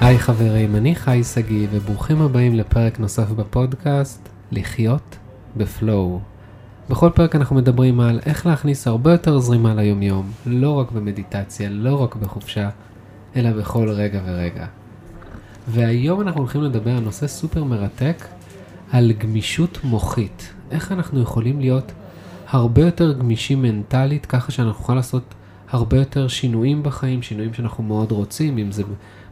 היי חברים, אני חי שגיא, וברוכים הבאים לפרק נוסף בפודקאסט, לחיות בפלואו. בכל פרק אנחנו מדברים על איך להכניס הרבה יותר זרימה ליומיום, לא רק במדיטציה, לא רק בחופשה, אלא בכל רגע ורגע. והיום אנחנו הולכים לדבר על נושא סופר מרתק, על גמישות מוחית. איך אנחנו יכולים להיות הרבה יותר גמישים מנטלית, ככה שאנחנו נוכל לעשות הרבה יותר שינויים בחיים, שינויים שאנחנו מאוד רוצים, אם זה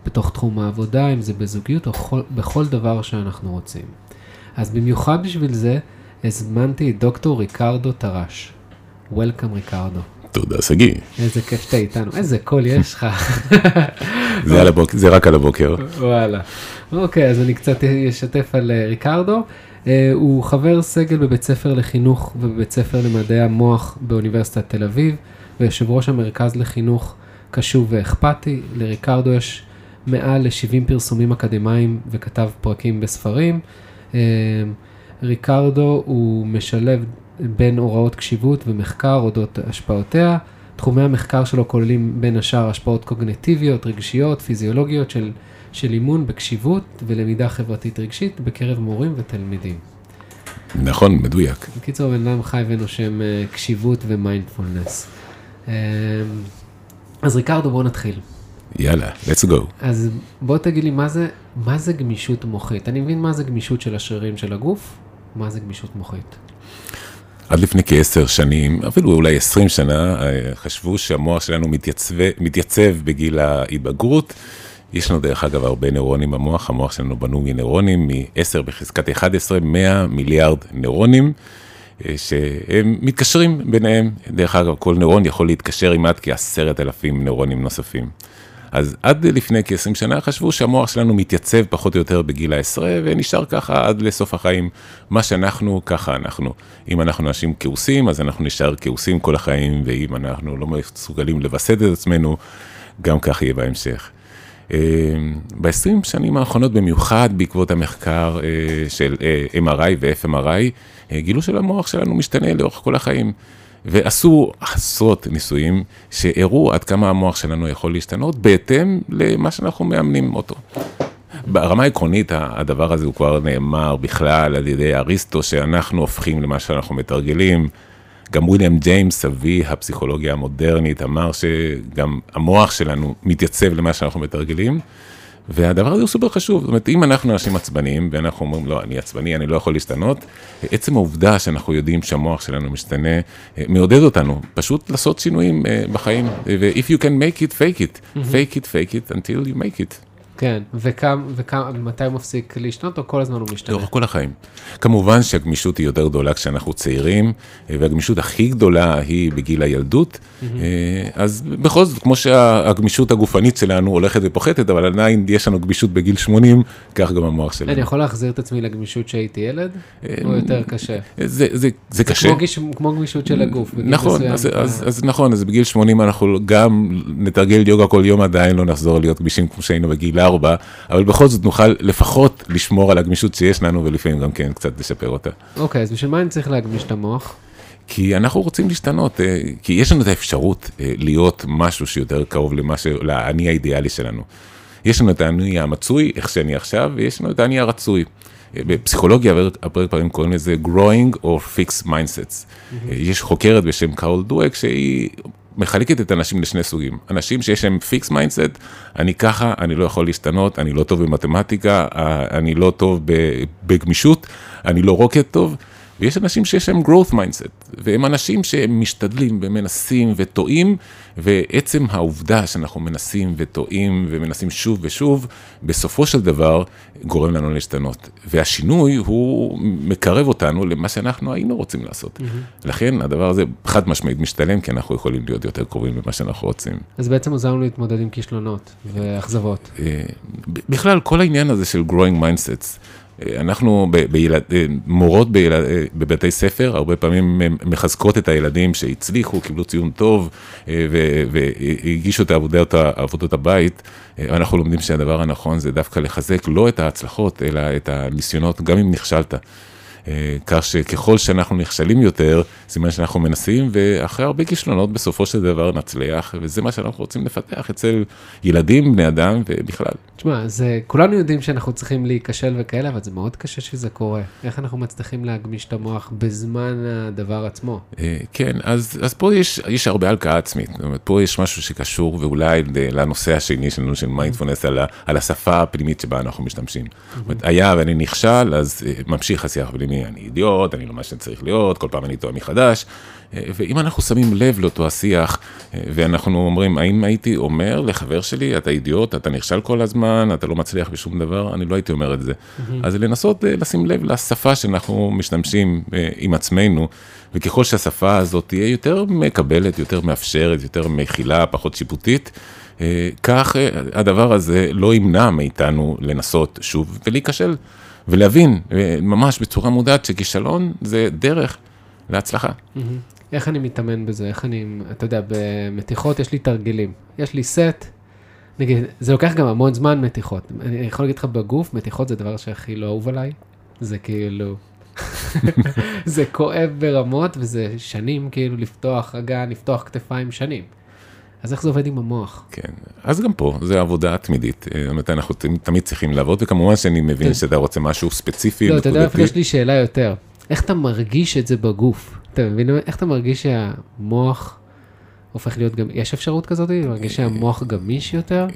בתוך תחום העבודה, אם זה בזוגיות או בכל, בכל דבר שאנחנו רוצים. אז במיוחד בשביל זה, הזמנתי את דוקטור ריקרדו טרש. Welcome ריקרדו. תודה, שגיא. איזה כיף שאתה איתנו, איזה קול יש לך. זה, הבוק... זה רק על הבוקר. וואלה. אוקיי, אז אני קצת אשתף על אה, ריקרדו. אה, הוא חבר סגל בבית ספר לחינוך ובבית ספר למדעי המוח באוניברסיטת תל אביב, ויושב ראש המרכז לחינוך קשוב ואכפתי. לריקרדו יש מעל ל-70 פרסומים אקדמיים וכתב פרקים בספרים. אה, ריקרדו הוא משלב בין הוראות קשיבות ומחקר אודות השפעותיה. תחומי המחקר שלו כוללים בין השאר השפעות קוגנטיביות, רגשיות, פיזיולוגיות של, של אימון בקשיבות ולמידה חברתית רגשית בקרב מורים ותלמידים. נכון, מדויק. בקיצור, בן אדם חי ונושם אה, קשיבות ומיינדפולנס. אה, אז ריקרדו, בוא נתחיל. יאללה, let's go. אז בוא תגיד לי, מה זה, מה זה גמישות מוחית? אני מבין מה זה גמישות של השרירים של הגוף, מה זה גמישות מוחית? עד לפני כעשר שנים, אפילו אולי עשרים שנה, אה, חשבו שהמוח שלנו מתייצב, מתייצב בגיל ההתבגרות. יש לנו דרך אגב הרבה נוירונים במוח, המוח שלנו בנוי מנוירונים, מ-10 בחזקת 11, 100 מיליארד נוירונים, אה, שהם מתקשרים ביניהם. דרך אגב, כל נוירון יכול להתקשר עם עד כעשרת אלפים נוירונים נוספים. אז עד לפני כ-20 שנה חשבו שהמוח שלנו מתייצב פחות או יותר בגיל העשרה, ונשאר ככה עד לסוף החיים. מה שאנחנו, ככה אנחנו. אם אנחנו אנשים כעוסים, אז אנחנו נשאר כעוסים כל החיים, ואם אנחנו לא מסוגלים לווסת את עצמנו, גם כך יהיה בהמשך. ב-20 שנים האחרונות, במיוחד בעקבות המחקר אה, של אה, MRI ו-FMRI, אה, גילו שלמוח שלנו משתנה לאורך כל החיים. ועשו עשרות ניסויים שהראו עד כמה המוח שלנו יכול להשתנות בהתאם למה שאנחנו מאמנים אותו. ברמה העקרונית הדבר הזה הוא כבר נאמר בכלל על ידי אריסטו שאנחנו הופכים למה שאנחנו מתרגלים. גם וויליאם ג'יימס, אבי הפסיכולוגיה המודרנית, אמר שגם המוח שלנו מתייצב למה שאנחנו מתרגלים. והדבר הזה הוא סופר חשוב, זאת אומרת, אם אנחנו אנשים עצבניים, ואנחנו אומרים, לא, אני עצבני, אני לא יכול להשתנות, עצם העובדה שאנחנו יודעים שהמוח שלנו משתנה, אה, מעודד אותנו, פשוט לעשות שינויים אה, בחיים, ו-if you can make it, fake it, fake it, fake it, until you make it. כן, וכמה, וכמה, מתי הוא מפסיק להשתנות, או כל הזמן הוא משתנה? לאורך כל החיים. כמובן שהגמישות היא יותר גדולה כשאנחנו צעירים, והגמישות הכי גדולה היא בגיל הילדות, mm-hmm. אז בכל זאת, כמו שהגמישות הגופנית שלנו הולכת ופוחתת, אבל עדיין יש לנו גמישות בגיל 80, כך גם המוח שלנו. אני יכול להחזיר את עצמי לגמישות שהייתי ילד, או יותר קשה? זה, זה, זה קשה. כמו, גמישות של הגוף. נכון, אז, אז, אז נכון, אז בגיל 80 אנחנו גם נתרגל יוגה כל יום, עדיין לא נחזור להיות גמישים כמו שהיינו בגיל ארבע, אבל בכל זאת נוכל לפחות לשמור על הגמישות שיש לנו, ולפעמים גם כן קצת לשפר אותה. אוקיי, אז בשביל מה אני צריך להגמיש את המוח? כי אנחנו רוצים להשתנות, אה, כי יש לנו את האפשרות אה, להיות משהו שיותר קרוב למה ש... לאני האידיאלי שלנו. יש לנו את האני המצוי, איך שאני עכשיו, ויש לנו את האני הרצוי. אה, בפסיכולוגיה, הרבה פעמים קוראים לזה growing or fixed mindsets. Mm-hmm. יש חוקרת בשם קרול דואק שהיא מחלקת את האנשים לשני סוגים. אנשים שיש להם fixed mindset, אני ככה, אני לא יכול להשתנות, אני לא טוב במתמטיקה, אני לא טוב בגמישות, אני לא רוקד טוב. ויש אנשים שיש להם growth mindset, והם אנשים שהם משתדלים ומנסים וטועים, ועצם העובדה שאנחנו מנסים וטועים ומנסים שוב ושוב, בסופו של דבר גורם לנו להשתנות. והשינוי הוא מקרב אותנו למה שאנחנו היינו רוצים לעשות. Mm-hmm. לכן הדבר הזה חד משמעית משתלם, כי אנחנו יכולים להיות יותר קרובים למה שאנחנו רוצים. אז בעצם עוזר לנו להתמודד עם כישלונות ואכזבות. אה, בכלל, כל העניין הזה של growing mindsets, אנחנו, בילד, מורות בילד, בבתי ספר, הרבה פעמים מחזקות את הילדים שהצליחו, קיבלו ציון טוב והגישו את העבודות, עבודות הבית. אנחנו לומדים שהדבר הנכון זה דווקא לחזק לא את ההצלחות, אלא את הניסיונות, גם אם נכשלת. אה, כך שככל שאנחנו נכשלים יותר, סימן שאנחנו מנסים, ואחרי הרבה כישלונות בסופו של דבר נצליח, וזה מה שאנחנו רוצים לפתח אצל ילדים, בני אדם ובכלל. תשמע, זה, כולנו יודעים שאנחנו צריכים להיכשל וכאלה, אבל זה מאוד קשה שזה קורה. איך אנחנו מצליחים להגמיש את המוח בזמן הדבר עצמו? אה, כן, אז, אז פה יש, יש הרבה הלקאה עצמית. זאת אומרת, פה יש משהו שקשור ואולי לנושא השני שלנו, של מיינדפולנס, על, על השפה הפנימית שבה אנחנו משתמשים. זאת אומרת, היה ואני נכשל, אז אה, ממשיך השיח הפנימי, אני אידיוט, אני לא מה שצריך להיות, כל פעם אני טועה מחדש. אה, ואם אנחנו שמים לב לאותו השיח, אה, ואנחנו אומרים, האם הייתי אומר לחבר שלי, אתה אידיוט, אתה נכשל כל הזמן, אתה לא מצליח בשום דבר, אני לא הייתי אומר את זה. Mm-hmm. אז לנסות לשים לב לשפה שאנחנו משתמשים עם עצמנו, וככל שהשפה הזאת תהיה יותר מקבלת, יותר מאפשרת, יותר מכילה, פחות שיפוטית, כך הדבר הזה לא ימנע מאיתנו לנסות שוב ולהיכשל. ולהבין ממש בצורה מודעת שכישלון זה דרך להצלחה. איך אני מתאמן בזה? איך אני, אתה יודע, במתיחות יש לי תרגילים. יש לי סט, נגיד, זה לוקח גם המון זמן מתיחות. אני יכול להגיד לך בגוף, מתיחות זה הדבר שהכי לא אהוב עליי. זה כאילו, זה כואב ברמות, וזה שנים כאילו לפתוח אגן, לפתוח כתפיים שנים. אז איך זה עובד עם המוח? כן, אז גם פה, זו עבודה תמידית, זאת אומרת, אנחנו תמיד צריכים לעבוד, וכמובן שאני מבין כן. שאתה רוצה משהו ספציפי, לא, אתה יודע, אפילו יש לי שאלה יותר, איך אתה מרגיש את זה בגוף? אתה מבין, איך אתה מרגיש שהמוח... הופך להיות גם, יש אפשרות כזאת? מרגיש שהמוח גמיש יותר?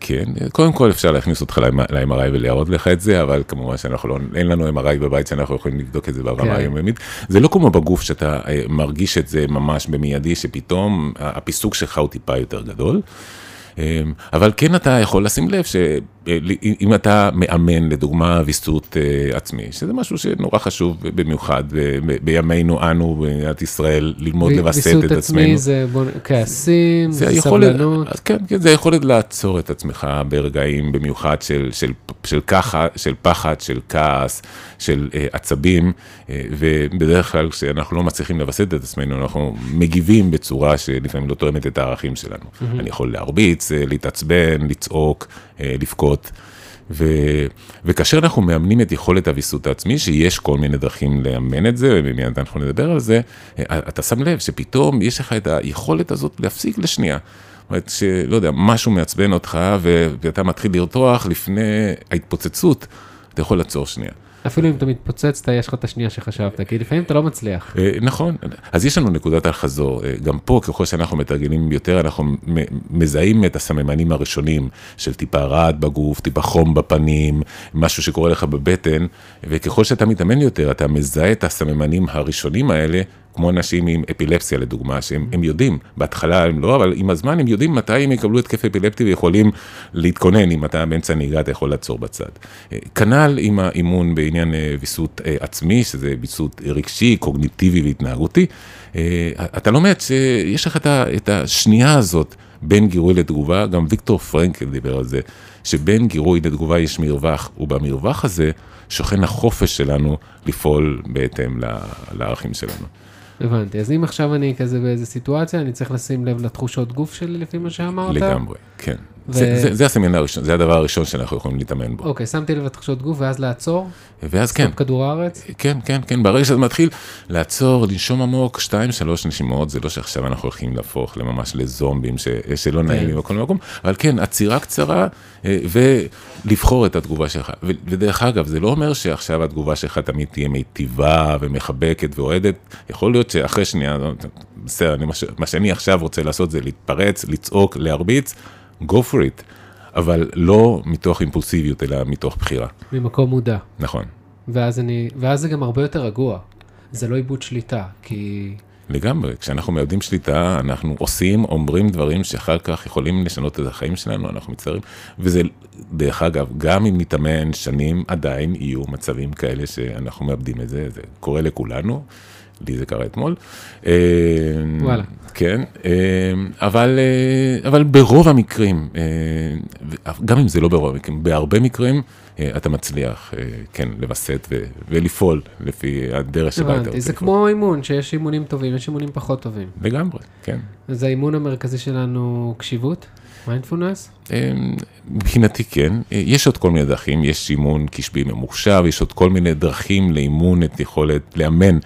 כן, קודם כל אפשר להכניס אותך ל-MRI ולהראות לך את זה, אבל כמובן שאנחנו לא, אין לנו MRI בבית שאנחנו יכולים לבדוק את זה ברמה כן. היומיומית. זה לא כמו בגוף שאתה אה, מרגיש את זה ממש במיידי, שפתאום הפיסוק שלך הוא טיפה יותר גדול. אמ, אבל כן אתה יכול לשים לב שאם אתה מאמן לדוגמה ויסות אה, עצמי, שזה משהו שנורא חשוב במיוחד בימינו אנו במדינת ישראל, ללמוד לווסת את עצמנו. ויסות עצמי זה כעסים, זה סבלנות. כן, כן, זה יכולת לעצור את עצמך ברגעים במיוחד של, של, של, ככה, של פחד, של כעס, של uh, עצבים, uh, ובדרך כלל כשאנחנו לא מצליחים לווסת את עצמנו, אנחנו מגיבים בצורה שלפעמים לא תואמת את הערכים שלנו. Mm-hmm. אני יכול להרביץ. להתעצבן, לצעוק, אה, לבכות. ו... וכאשר אנחנו מאמנים את יכולת הוויסות העצמי, שיש כל מיני דרכים לאמן את זה, ומיד אנחנו נדבר על זה, אה, אתה שם לב שפתאום יש לך את היכולת הזאת להפסיק לשנייה. זאת אומרת, שלא יודע, משהו מעצבן אותך, ואתה מתחיל לרתוח לפני ההתפוצצות, אתה יכול לעצור שנייה. אפילו אם אתה מתפוצץ, יש לך את השנייה שחשבת, כי לפעמים אתה לא מצליח. אה, נכון, אז יש לנו נקודת אל-חזור. אה, גם פה, ככל שאנחנו מתרגלים יותר, אנחנו מזהים את הסממנים הראשונים של טיפה רעד בגוף, טיפה חום בפנים, משהו שקורה לך בבטן, וככל שאתה מתאמן יותר, אתה מזהה את הסממנים הראשונים האלה, כמו אנשים עם אפילפסיה לדוגמה, שהם יודעים, בהתחלה הם לא, אבל עם הזמן הם יודעים מתי הם יקבלו התקף אפילפטי ויכולים להתכונן, אם אתה באמצע נהיגה אתה יכול לעצור בצד. אה, כנ"ל עם האימון בעניין אה, ויסות אה, עצמי, שזה ויסות רגשי, קוגניטיבי והתנהגותי, אתה לומד שיש לך את השנייה הזאת. בין גירוי לתגובה, גם ויקטור פרנקל דיבר על זה, שבין גירוי לתגובה יש מרווח, ובמרווח הזה שוכן החופש שלנו לפעול בהתאם לערכים שלנו. הבנתי, אז אם עכשיו אני כזה באיזה סיטואציה, אני צריך לשים לב לתחושות גוף שלי לפי מה שאמרת? לגמרי, כן. ו... זה, זה, זה הסמינר הראשון, זה הדבר הראשון שאנחנו יכולים להתאמן בו. אוקיי, שמתי לב לתחושות גוף ואז לעצור? ואז כן. סוף כדור הארץ? כן, כן, כן, ברגע שזה מתחיל לעצור, לנשום עמוק, שתיים, שלוש נשימות, זה לא שעכשיו אנחנו הולכים להפוך לממש לזומבים ש, שלא כן. נעים בכל מקום, אבל כן, עצירה קצרה אה, ולבחור את התגובה שלך. ו, ודרך אגב, זה לא אומר שעכשיו התגובה שלך תמיד תהיה מיטיבה ומחבקת ואוהדת, יכול להיות שאחרי שנייה, בסדר, מה שאני עכשיו רוצה לעשות זה להתפרץ, לצעוק, להרביץ. Go for it, אבל לא מתוך אימפולסיביות, אלא מתוך בחירה. ממקום מודע. נכון. ואז, אני, ואז זה גם הרבה יותר רגוע. זה לא איבוד שליטה, כי... לגמרי, כשאנחנו מאבדים שליטה, אנחנו עושים, אומרים דברים שאחר כך יכולים לשנות את החיים שלנו, אנחנו מצטערים. וזה, דרך אגב, גם אם נתאמן שנים, עדיין יהיו מצבים כאלה שאנחנו מאבדים את זה, זה קורה לכולנו. לי זה קרה אתמול. אה, וואלה. כן, אה, אבל, אה, אבל ברוב המקרים, גם אם זה לא ברוב המקרים, בהרבה מקרים אתה מצליח, כן, לווסת ולפעול לפי הדרך שבה אתה רוצה. זה כמו אימון, שיש אימונים טובים, יש אימונים פחות טובים. לגמרי, כן. אז האימון המרכזי שלנו קשיבות? מיינדפולנס? מבחינתי כן, יש עוד כל מיני דרכים, יש אימון קשבי ממוחשב, יש עוד כל מיני דרכים לאימון את יכולת, לאמן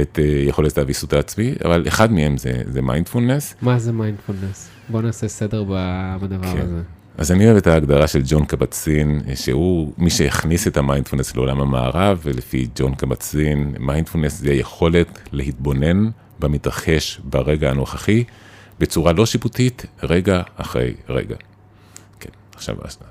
את יכולת הוויסות העצמי, אבל אחד מהם זה, זה מיינדפולנס. מה זה מיינדפולנס? בוא נעשה סדר בדבר כן. הזה. אז אני אוהב את ההגדרה של ג'ון קבט-זין, שהוא מי שהכניס את המיינדפולנס לעולם המערבי, ולפי ג'ון קבצין, מיינדפולנס זה היכולת להתבונן במתרחש ברגע הנוכחי, בצורה לא שיפוטית, רגע אחרי רגע. עכשיו,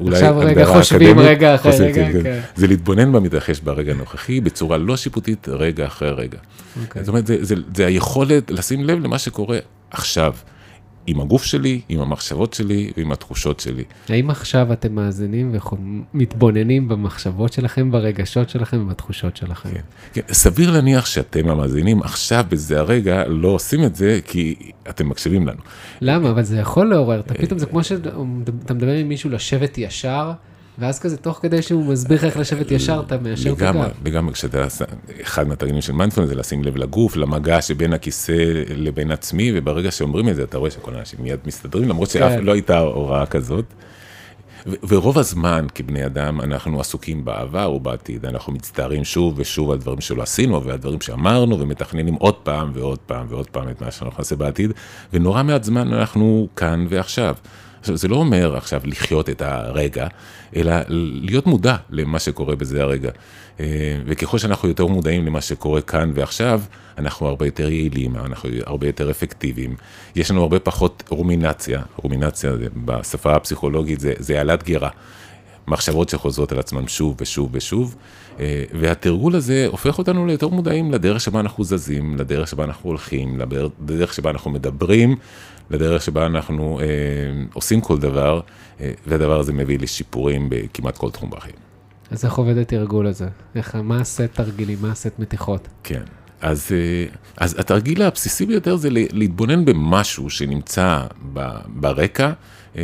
אולי עכשיו רגע חושבים רגע אחרי רגע, כן, כן. כן. זה להתבונן במתרחש ברגע הנוכחי, בצורה לא שיפוטית, רגע אחרי רגע. Okay. אוקיי. זאת אומרת, זה, זה, זה היכולת לשים לב למה שקורה עכשיו. עם הגוף שלי, עם המחשבות שלי ועם התחושות שלי. האם עכשיו אתם מאזינים ומתבוננים במחשבות שלכם, ברגשות שלכם ובתחושות שלכם? כן, כן. סביר להניח שאתם המאזינים עכשיו, בזה הרגע, לא עושים את זה כי אתם מקשיבים לנו. למה? אבל זה יכול לעורר, אתה פתאום, זה כמו שאתה מדבר עם מישהו לשבת ישר. ואז כזה, תוך כדי שהוא מסביר לך איך לשבת ישר, אתה מיישר את הגב. לגמרי, כשאתה, אחד מהתרגילים של מיינדפלנס זה לשים לב לגוף, למגע שבין הכיסא לבין עצמי, וברגע שאומרים את זה, אתה רואה שכל האנשים מיד מסתדרים, למרות שאף כן. לא הייתה הוראה כזאת. ורוב הזמן כבני אדם אנחנו עסוקים בעבר או בעתיד, אנחנו מצטערים שוב ושוב על דברים שלא עשינו ועל דברים שאמרנו ומתכננים עוד פעם ועוד פעם ועוד פעם את מה שאנחנו נעשה בעתיד, ונורא מעט זמן אנחנו כאן ועכשיו. עכשיו, זה לא אומר עכשיו לחיות את הרגע, אלא להיות מודע למה שקורה בזה הרגע. אה, וככל שאנחנו יותר מודעים למה שקורה כאן ועכשיו, אנחנו הרבה יותר יעילים, אנחנו הרבה יותר אפקטיביים. יש לנו הרבה פחות רומינציה, רומינציה בשפה הפסיכולוגית זה, זה העלת גירה. מחשבות שחוזרות על עצמן שוב ושוב ושוב, אה, והתרגול הזה הופך אותנו ליותר מודעים לדרך שבה אנחנו זזים, לדרך שבה אנחנו הולכים, לדרך שבה אנחנו מדברים, לדרך שבה אנחנו אה, עושים כל דבר, אה, והדבר הזה מביא לשיפורים בכמעט כל תחום בחיים. אז איך עובד התרגול הזה? איך, מה הסט תרגילים, מה הסט מתיחות? כן. אז, אה, אז התרגיל הבסיסי ביותר זה להתבונן במשהו שנמצא ברקע אה,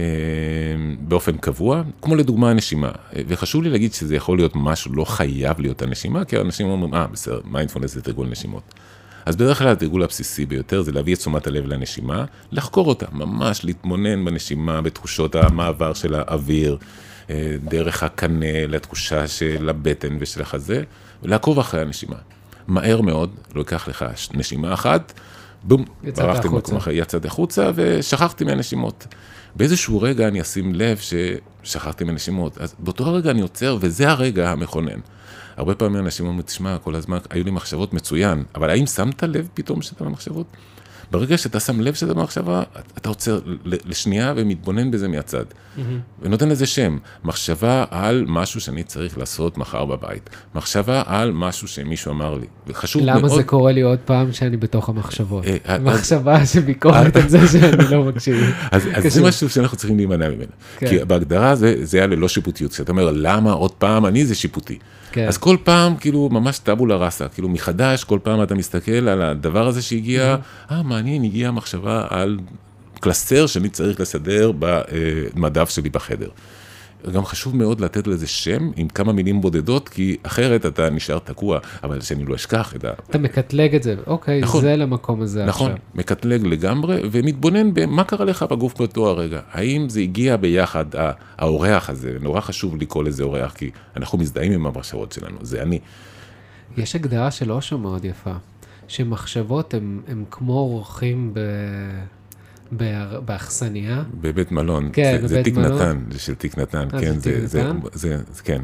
באופן קבוע, כמו לדוגמה הנשימה. וחשוב לי להגיד שזה יכול להיות משהו, לא חייב להיות הנשימה, כי אנשים אומרים, אה, בסדר, מיינדפולנס זה תרגול נשימות. אז בדרך כלל התרגול הבסיסי ביותר זה להביא את תשומת הלב לנשימה, לחקור אותה, ממש להתמונן בנשימה, בתחושות המעבר של האוויר, אה, דרך הקנה לתחושה של הבטן ושל החזה, ולעקוב אחרי הנשימה. מהר מאוד, ייקח לך נשימה אחת, בום, ברחתי במקום אחר, יצאתי החוצה ושכחתי מהנשימות. באיזשהו רגע אני אשים לב ששכחתי מהנשימות, אז באותו הרגע אני עוצר, וזה הרגע המכונן. הרבה פעמים אנשים אומרים, תשמע, כל הזמן היו לי מחשבות מצוין, אבל האם שמת לב פתאום שאתה במחשבות? ברגע שאתה שם לב שאתה במחשבה, אתה עוצר לשנייה ומתבונן בזה מהצד. Mm-hmm. ונותן לזה שם, מחשבה על משהו שאני צריך לעשות מחר בבית. מחשבה על משהו שמישהו אמר לי. וחשוב למה מאוד... למה זה קורה לי עוד פעם שאני בתוך המחשבות? אה, אה, מחשבה שביקורת על זה שאני לא מקשיב. אז, אז זה משהו שאנחנו צריכים להימנע ממנו. כן. כי בהגדרה זה, זה היה ללא שיפוטיות. כשאתה אומר, למה עוד פעם אני זה שיפוטי. כן. אז כל פעם, כאילו, ממש טאבולה ראסה, כאילו, מחדש, כל פעם אתה מסתכל על הדבר הזה שהגיע, mm-hmm. אה, מעניין, הגיעה מחשבה על קלסר שאני צריך לסדר במדף שלי בחדר. גם חשוב מאוד לתת לזה שם עם כמה מילים בודדות, כי אחרת אתה נשאר תקוע, אבל שאני לא אשכח את ה... אתה מקטלג את זה, אוקיי, נכון, זה למקום הזה נכון, עכשיו. נכון, מקטלג לגמרי, ומתבונן במה קרה לך בגוף באותו הרגע. האם זה הגיע ביחד, האורח הזה, נורא חשוב לקרוא לזה אורח, כי אנחנו מזדהים עם המחשבות שלנו, זה אני. יש הגדרה של אושו מאוד יפה, שמחשבות הן כמו אורחים ב... באכסניה. בבית מלון. כן, זה, בבית זה תיק מלון. נתן, זה של תיק נתן, אה, כן, זה, זה, זה, זה, כן.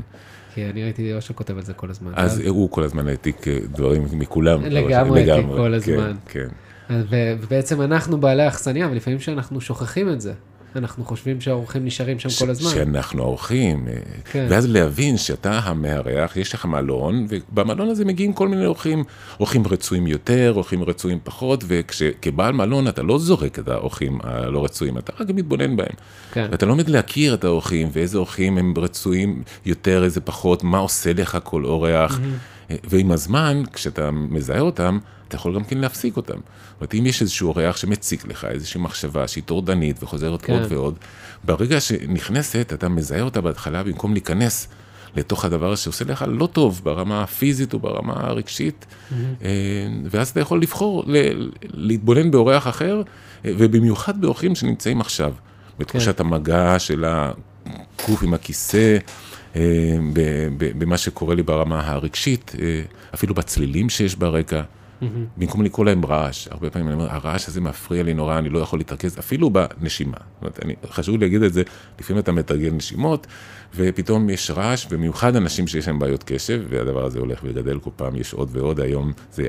כי אני ראיתי אושר כותב על זה כל הזמן. אז אז... הוא כל הזמן העתיק אה, דברים מכולם. לגמרי, העתיק כל כן, הזמן. כן, כן. ובעצם אנחנו בעלי האכסניה, ולפעמים שאנחנו שוכחים את זה. אנחנו חושבים שהאורחים נשארים שם כל הזמן. שאנחנו אורחים, אה, כן. ואז להבין שאתה המארח, יש לך מלון, ובמלון הזה מגיעים כל מיני אורחים, אורחים רצויים יותר, אורחים רצויים פחות, וכבעל מלון אתה לא זורק את האורחים הלא רצויים, אתה רק מתבונן בהם. כן. ואתה לומד להכיר את האורחים, ואיזה אורחים הם רצויים יותר, איזה פחות, מה עושה לך כל אורח. Mm-hmm. ועם הזמן, כשאתה מזהה אותם, אתה יכול גם כן להפסיק אותם. זאת אומרת, אם יש איזשהו אורח שמציק לך, איזושהי מחשבה שהיא טורדנית וחוזרת כן. עוד ועוד, ברגע שנכנסת, אתה מזהה אותה בהתחלה במקום להיכנס לתוך הדבר שעושה לך לא טוב ברמה הפיזית או ברמה הרגשית, mm-hmm. ואז אתה יכול לבחור להתבונן באורח אחר, אה, ובמיוחד באורחים שנמצאים עכשיו. בתחושת כן. המגע של הגוף עם הכיסא, אה, במה שקורה לי ברמה הרגשית, אה, אפילו בצלילים שיש ברקע. Mm-hmm. במקום לקרוא להם רעש, הרבה פעמים אני אומר, הרעש הזה מפריע לי נורא, אני לא יכול להתרכז, אפילו בנשימה. זאת אומרת, אני, חשוב להגיד את זה, לפעמים אתה מתרגל נשימות, ופתאום יש רעש, במיוחד אנשים שיש להם בעיות קשב, והדבר הזה הולך וגדל כל פעם, יש עוד ועוד, היום זה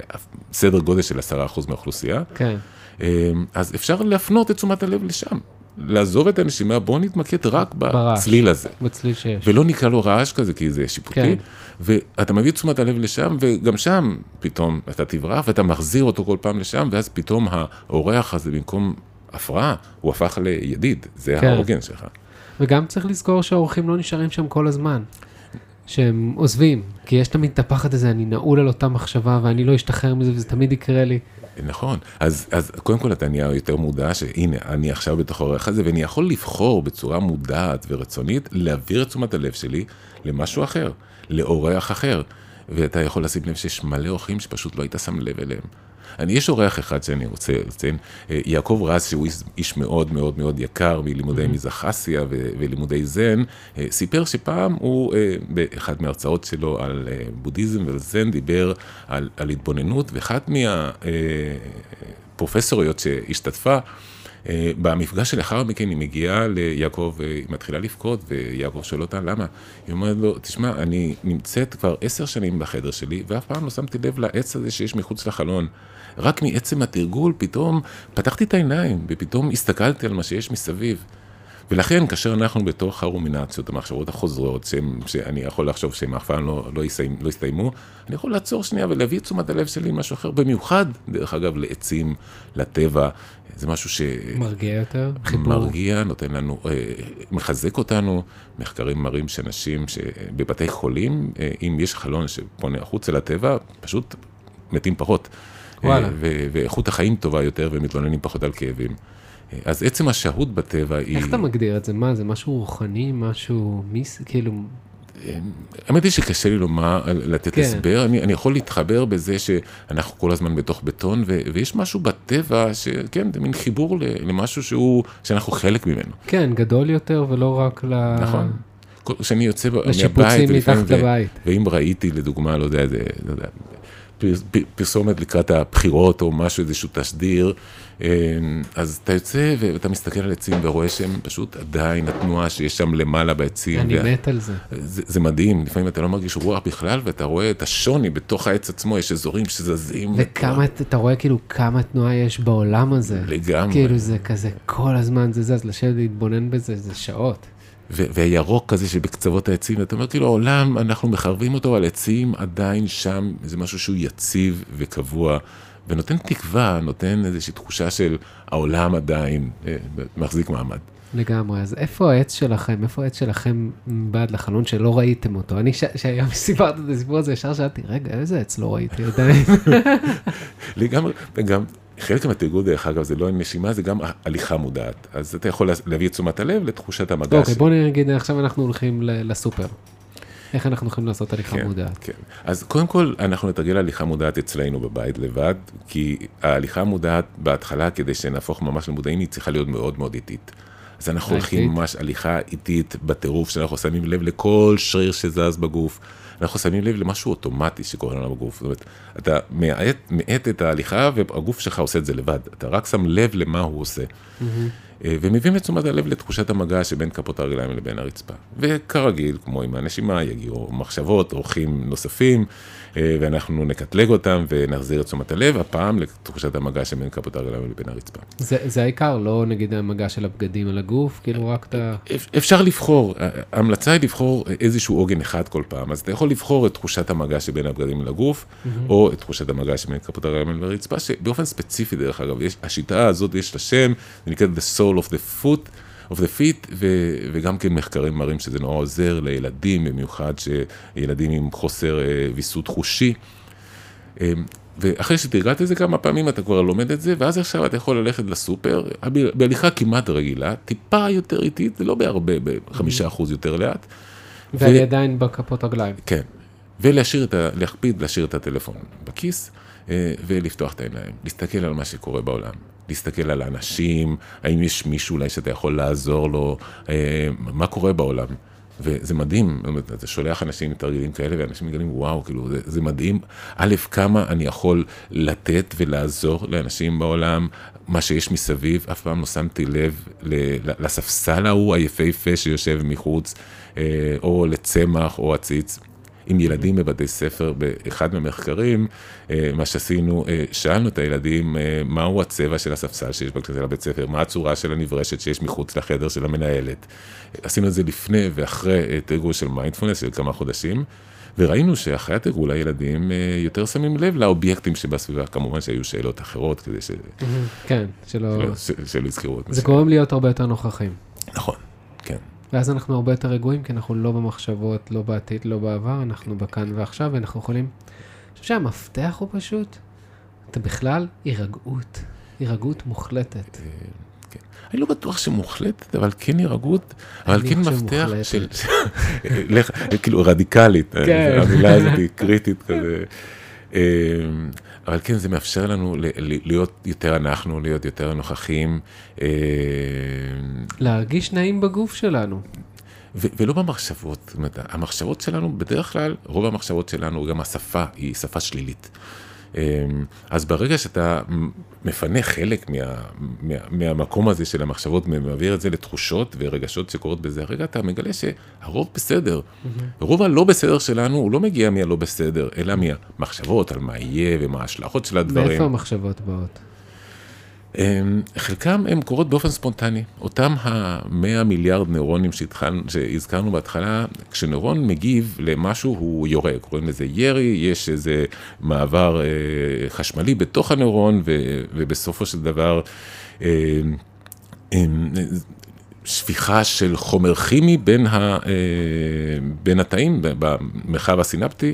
סדר גודל של 10% מהאוכלוסייה. כן. אה, אז אפשר להפנות את תשומת הלב לשם. לעזוב את הנשימה, בואו נתמקד רק בצליל הזה. בצליל שיש. ולא נקרא לו רעש כזה, כי זה שיפוטי. כן. ואתה מביא את תשומת הלב לשם, וגם שם פתאום אתה תברח, ואתה מחזיר אותו כל פעם לשם, ואז פתאום האורח הזה, במקום הפרעה, הוא הפך לידיד. זה כן. העוגן שלך. וגם צריך לזכור שהאורחים לא נשארים שם כל הזמן. שהם עוזבים, כי יש תמיד את הפחד הזה, אני נעול על אותה מחשבה ואני לא אשתחרר מזה וזה תמיד יקרה לי. נכון, אז, אז קודם כל אתה נהיה יותר מודע שהנה, אני עכשיו בתוך העורך הזה, ואני יכול לבחור בצורה מודעת ורצונית להעביר את תשומת הלב שלי למשהו אחר, לאורח אחר. ואתה יכול לשים לב שיש מלא אורחים שפשוט לא היית שם לב אליהם. אני, יש אורח אחד שאני רוצה לציין, אה, יעקב רז, שהוא איש, איש מאוד מאוד מאוד יקר מלימודי. מזרחסיה ו, ולימודי זן, אה, סיפר שפעם הוא, אה, באחד מההרצאות שלו על בודהיזם וזן, דיבר על, על התבוננות, ואחת מהפרופסוריות שהשתתפה, במפגש שלאחר מכן היא מגיעה ליעקב, היא מתחילה לבכות, ויעקב שואל אותה למה. היא אומרת לו, תשמע, אני נמצאת כבר עשר שנים בחדר שלי, ואף פעם לא שמתי לב לעץ הזה שיש מחוץ לחלון. רק מעצם התרגול פתאום פתחתי את העיניים, ופתאום הסתכלתי על מה שיש מסביב. ולכן, כאשר אנחנו בתוך הרומינציות, המחשבות החוזרות, שהם, שאני יכול לחשוב שהם אף פעם לא, לא, יסיים, לא יסתיימו, אני יכול לעצור שנייה ולהביא את תשומת הלב שלי למשהו אחר, במיוחד, דרך אגב, לעצים, לטבע, זה משהו ש... מרגיע יותר? מרגיע, נותן לנו, אה, מחזק אותנו. מחקרים מראים שאנשים שבבתי חולים, אה, אם יש חלון שפונה החוצה לטבע, פשוט מתים פחות. וואלה. ואיכות החיים טובה יותר ומתלוננים פחות על כאבים. אז עצם השהות בטבע היא... איך אתה מגדיר את זה? מה, זה משהו רוחני, משהו מיס, כאילו... האמת היא שקשה לי לומר, לתת כן. הסבר, אני, אני יכול להתחבר בזה שאנחנו כל הזמן בתוך בטון, ו, ויש משהו בטבע שכן, זה מין חיבור למשהו שהוא, שאנחנו חלק ממנו. כן, גדול יותר ולא רק ל... נכון. כשאני יוצא מהבית, לשיפוצים מתחת לבית. ואם ראיתי, לדוגמה, לא יודע, איזה, לא יודע, פרסומת לקראת הבחירות או משהו, איזשהו תשדיר, אמ, אז אתה יוצא ואתה מסתכל על עצים ורואה שהם פשוט עדיין התנועה שיש שם למעלה בעצים. אני וה... מת על זה. זה. זה מדהים, לפעמים אתה לא מרגיש רוח בכלל ואתה רואה את השוני בתוך העץ עצמו, יש אזורים שזזים. וכמה, ותנועה. אתה רואה כאילו כמה תנועה יש בעולם הזה. לגמרי. כאילו זה כזה, כל הזמן זה זז, לשבת להתבונן בזה, זה שעות. והירוק כזה שבקצוות העצים, ואתה אומר, כאילו, העולם, אנחנו מחרבים אותו על עצים, עדיין שם, זה משהו שהוא יציב וקבוע, ונותן תקווה, נותן איזושהי תחושה של העולם עדיין אה, מחזיק מעמד. לגמרי, אז איפה העץ שלכם, איפה העץ שלכם בעד לחלון שלא ראיתם אותו? אני, שהיום סיפרת את הסיפור הזה, ישר שאלתי, רגע, איזה עץ לא ראיתי עדיין? לגמרי, וגם חלק מהתרגול, דרך אגב, זה לא נשימה, זה גם הליכה מודעת. אז אתה יכול להביא את תשומת הלב לתחושת המגע. אוקיי, בוא נגיד, עכשיו אנחנו הולכים לסופר. איך אנחנו יכולים לעשות הליכה כן, מודעת? כן, אז קודם כל, אנחנו נתרגל הליכה מודעת אצלנו בבית לבד, כי ההליכה המודעת בהתחלה, כדי שנהפוך ממש למודעים, היא צריכה להיות מאוד מאוד איטית. אז אנחנו הולכים ממש הליכה איטית בטירוף, שאנחנו שמים לב לכל שריר שזז בגוף. אנחנו שמים לב למשהו אוטומטי שקורה לנו בגוף. זאת אומרת, אתה מאט את ההליכה והגוף שלך עושה את זה לבד. אתה רק שם לב למה הוא עושה. Mm-hmm. ומביאים את תשומת הלב לתחושת המגע שבין כפות הרגליים לבין הרצפה. וכרגיל, כמו עם הנשימה, יגיעו מחשבות, אורחים נוספים. אה, ואנחנו נקטלג אותם ונחזיר את תשומת הלב, הפעם לתחושת המגע שבין כפות הרגליים לבין הרצפה. זה, זה העיקר, לא נגיד המגע של הבגדים על הגוף, כאילו רק אתה... אפשר לבחור, ההמלצה היא לבחור איזשהו עוגן אחד כל פעם, אז אתה יכול לבחור את תחושת המגע שבין הבגדים לגוף, mm-hmm. או את תחושת המגע שבין כפות הרגליים לבין הרצפה, שבאופן ספציפי דרך אגב, יש, השיטה הזאת יש לה שם, זה נקרא The Soul of the Foot. of the feet, ו, וגם כן מחקרים מראים שזה נורא עוזר לילדים, במיוחד שילדים עם חוסר אה, ויסות חושי. אה, ואחרי שתרגלת את זה כמה פעמים, אתה כבר לומד את זה, ואז עכשיו אתה יכול ללכת לסופר, בהליכה כמעט רגילה, טיפה יותר איטית, לא בהרבה, בחמישה אחוז יותר לאט. ואני ו... עדיין בכפות רגליים. כן, ולהשאיר את ה... להקפיד להשאיר את הטלפון בכיס, אה, ולפתוח את העיניים, להסתכל על מה שקורה בעולם. להסתכל על האנשים, האם יש מישהו אולי שאתה יכול לעזור לו, אה, מה קורה בעולם. וזה מדהים, אתה שולח אנשים עם תרגילים כאלה, ואנשים מגלים, וואו, כאילו, זה, זה מדהים. א', כמה אני יכול לתת ולעזור לאנשים בעולם, מה שיש מסביב, אף פעם לא שמתי לב לספסל ההוא היפהפה שיושב מחוץ, אה, או לצמח או עציץ. עם ילדים בבתי ספר, באחד מהמחקרים, אה, מה שעשינו, אה, שאלנו את הילדים אה, מהו הצבע של הספסל שיש בכניסה לבית ספר, מה הצורה של הנברשת שיש מחוץ לחדר של המנהלת. עשינו את זה לפני ואחרי תרגול של מיינדפולנס של כמה חודשים. וראינו שאחרי התרגול הילדים יותר שמים לב לאובייקטים שבסביבה, כמובן שהיו שאלות אחרות כדי ש... כן, שלא... שלא יזכרו את זה. זה גורם להיות הרבה יותר נוכחים. נכון. ואז אנחנו הרבה יותר רגועים, כי אנחנו לא במחשבות, לא בעתיד, לא בעבר, אנחנו בכאן ועכשיו, ואנחנו יכולים... אני חושב שהמפתח הוא פשוט, אתה בכלל הירגעות, הירגעות מוחלטת. אה, כן. אני לא בטוח שמוחלטת, אבל כן הירגעות, אבל כן מפתח של, כאילו רדיקלית, כן. המילה הזאת היא קריטית כזה. אבל כן, זה מאפשר לנו להיות יותר אנחנו, להיות יותר נוכחים. אה, להרגיש נעים בגוף שלנו. ולא במחשבות, זאת אומרת, המחשבות שלנו, בדרך כלל, רוב המחשבות שלנו, גם השפה, היא שפה שלילית. אמ, אז ברגע שאתה מפנה חלק מה, מה, מהמקום הזה של המחשבות, ומעביר את זה לתחושות ורגשות שקורות בזה, הרגע אתה מגלה שהרוב בסדר. Mm-hmm. רוב הלא בסדר שלנו הוא לא מגיע מהלא בסדר, אלא מהמחשבות על מה יהיה ומה ההשלכות של הדברים. מאיפה המחשבות באות? אמ, חלקם הם קורות באופן ספונטני. אותם המאה מיליארד נוירונים שהזכרנו בהתחלה, כשנוירון מגיב למשהו הוא יורה, קוראים לזה ירי, יש איזה מעבר אה, חשמלי בתוך הנוירון, ובסופו של דבר אה, שפיכה של חומר כימי בין, ה, אה, בין התאים במרחב הסינפטי.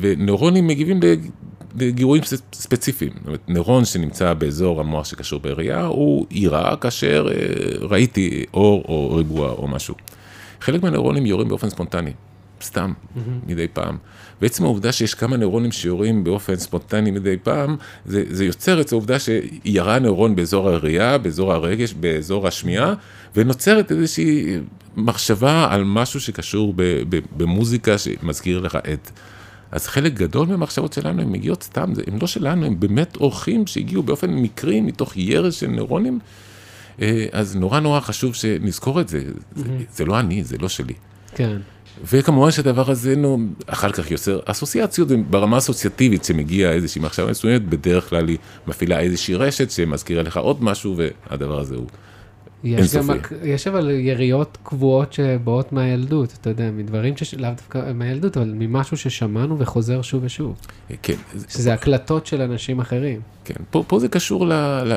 ונוירונים מגיבים גירויים ספציפיים. זאת אומרת, נוירון שנמצא באזור המוח שקשור בראייה, הוא יירה כאשר אה, ראיתי אור או ריבוע או משהו. חלק מהנוירונים יורים באופן ספונטני, סתם, mm-hmm. מדי פעם. ועצם העובדה שיש כמה נוירונים שיורים באופן ספונטני מדי פעם, זה, זה יוצר את העובדה שירה נוירון באזור הראייה, באזור הרגש, באזור השמיעה, ונוצרת איזושהי מחשבה על משהו שקשור במוזיקה שמזכיר לך את. אז חלק גדול מהמחשבות שלנו הן מגיעות סתם, הן לא שלנו, הן באמת אורחים שהגיעו באופן מקרי מתוך ירז של נוירונים. אה, אז נורא נורא חשוב שנזכור את זה. Mm-hmm. זה, זה לא אני, זה לא שלי. כן. וכמובן שהדבר הזה נו, אחר כך יוצר אסוציאציות ברמה אסוציאטיבית שמגיעה איזושהי מחשבה מסוימת, בדרך כלל היא מפעילה איזושהי רשת שמזכירה לך עוד משהו והדבר הזה הוא יש גם, יש אבל יריות קבועות שבאות מהילדות, אתה יודע, מדברים שלאו דווקא מהילדות, אבל ממשהו ששמענו וחוזר שוב ושוב. כן. שזה הקלטות של אנשים אחרים. כן, פה, פה זה קשור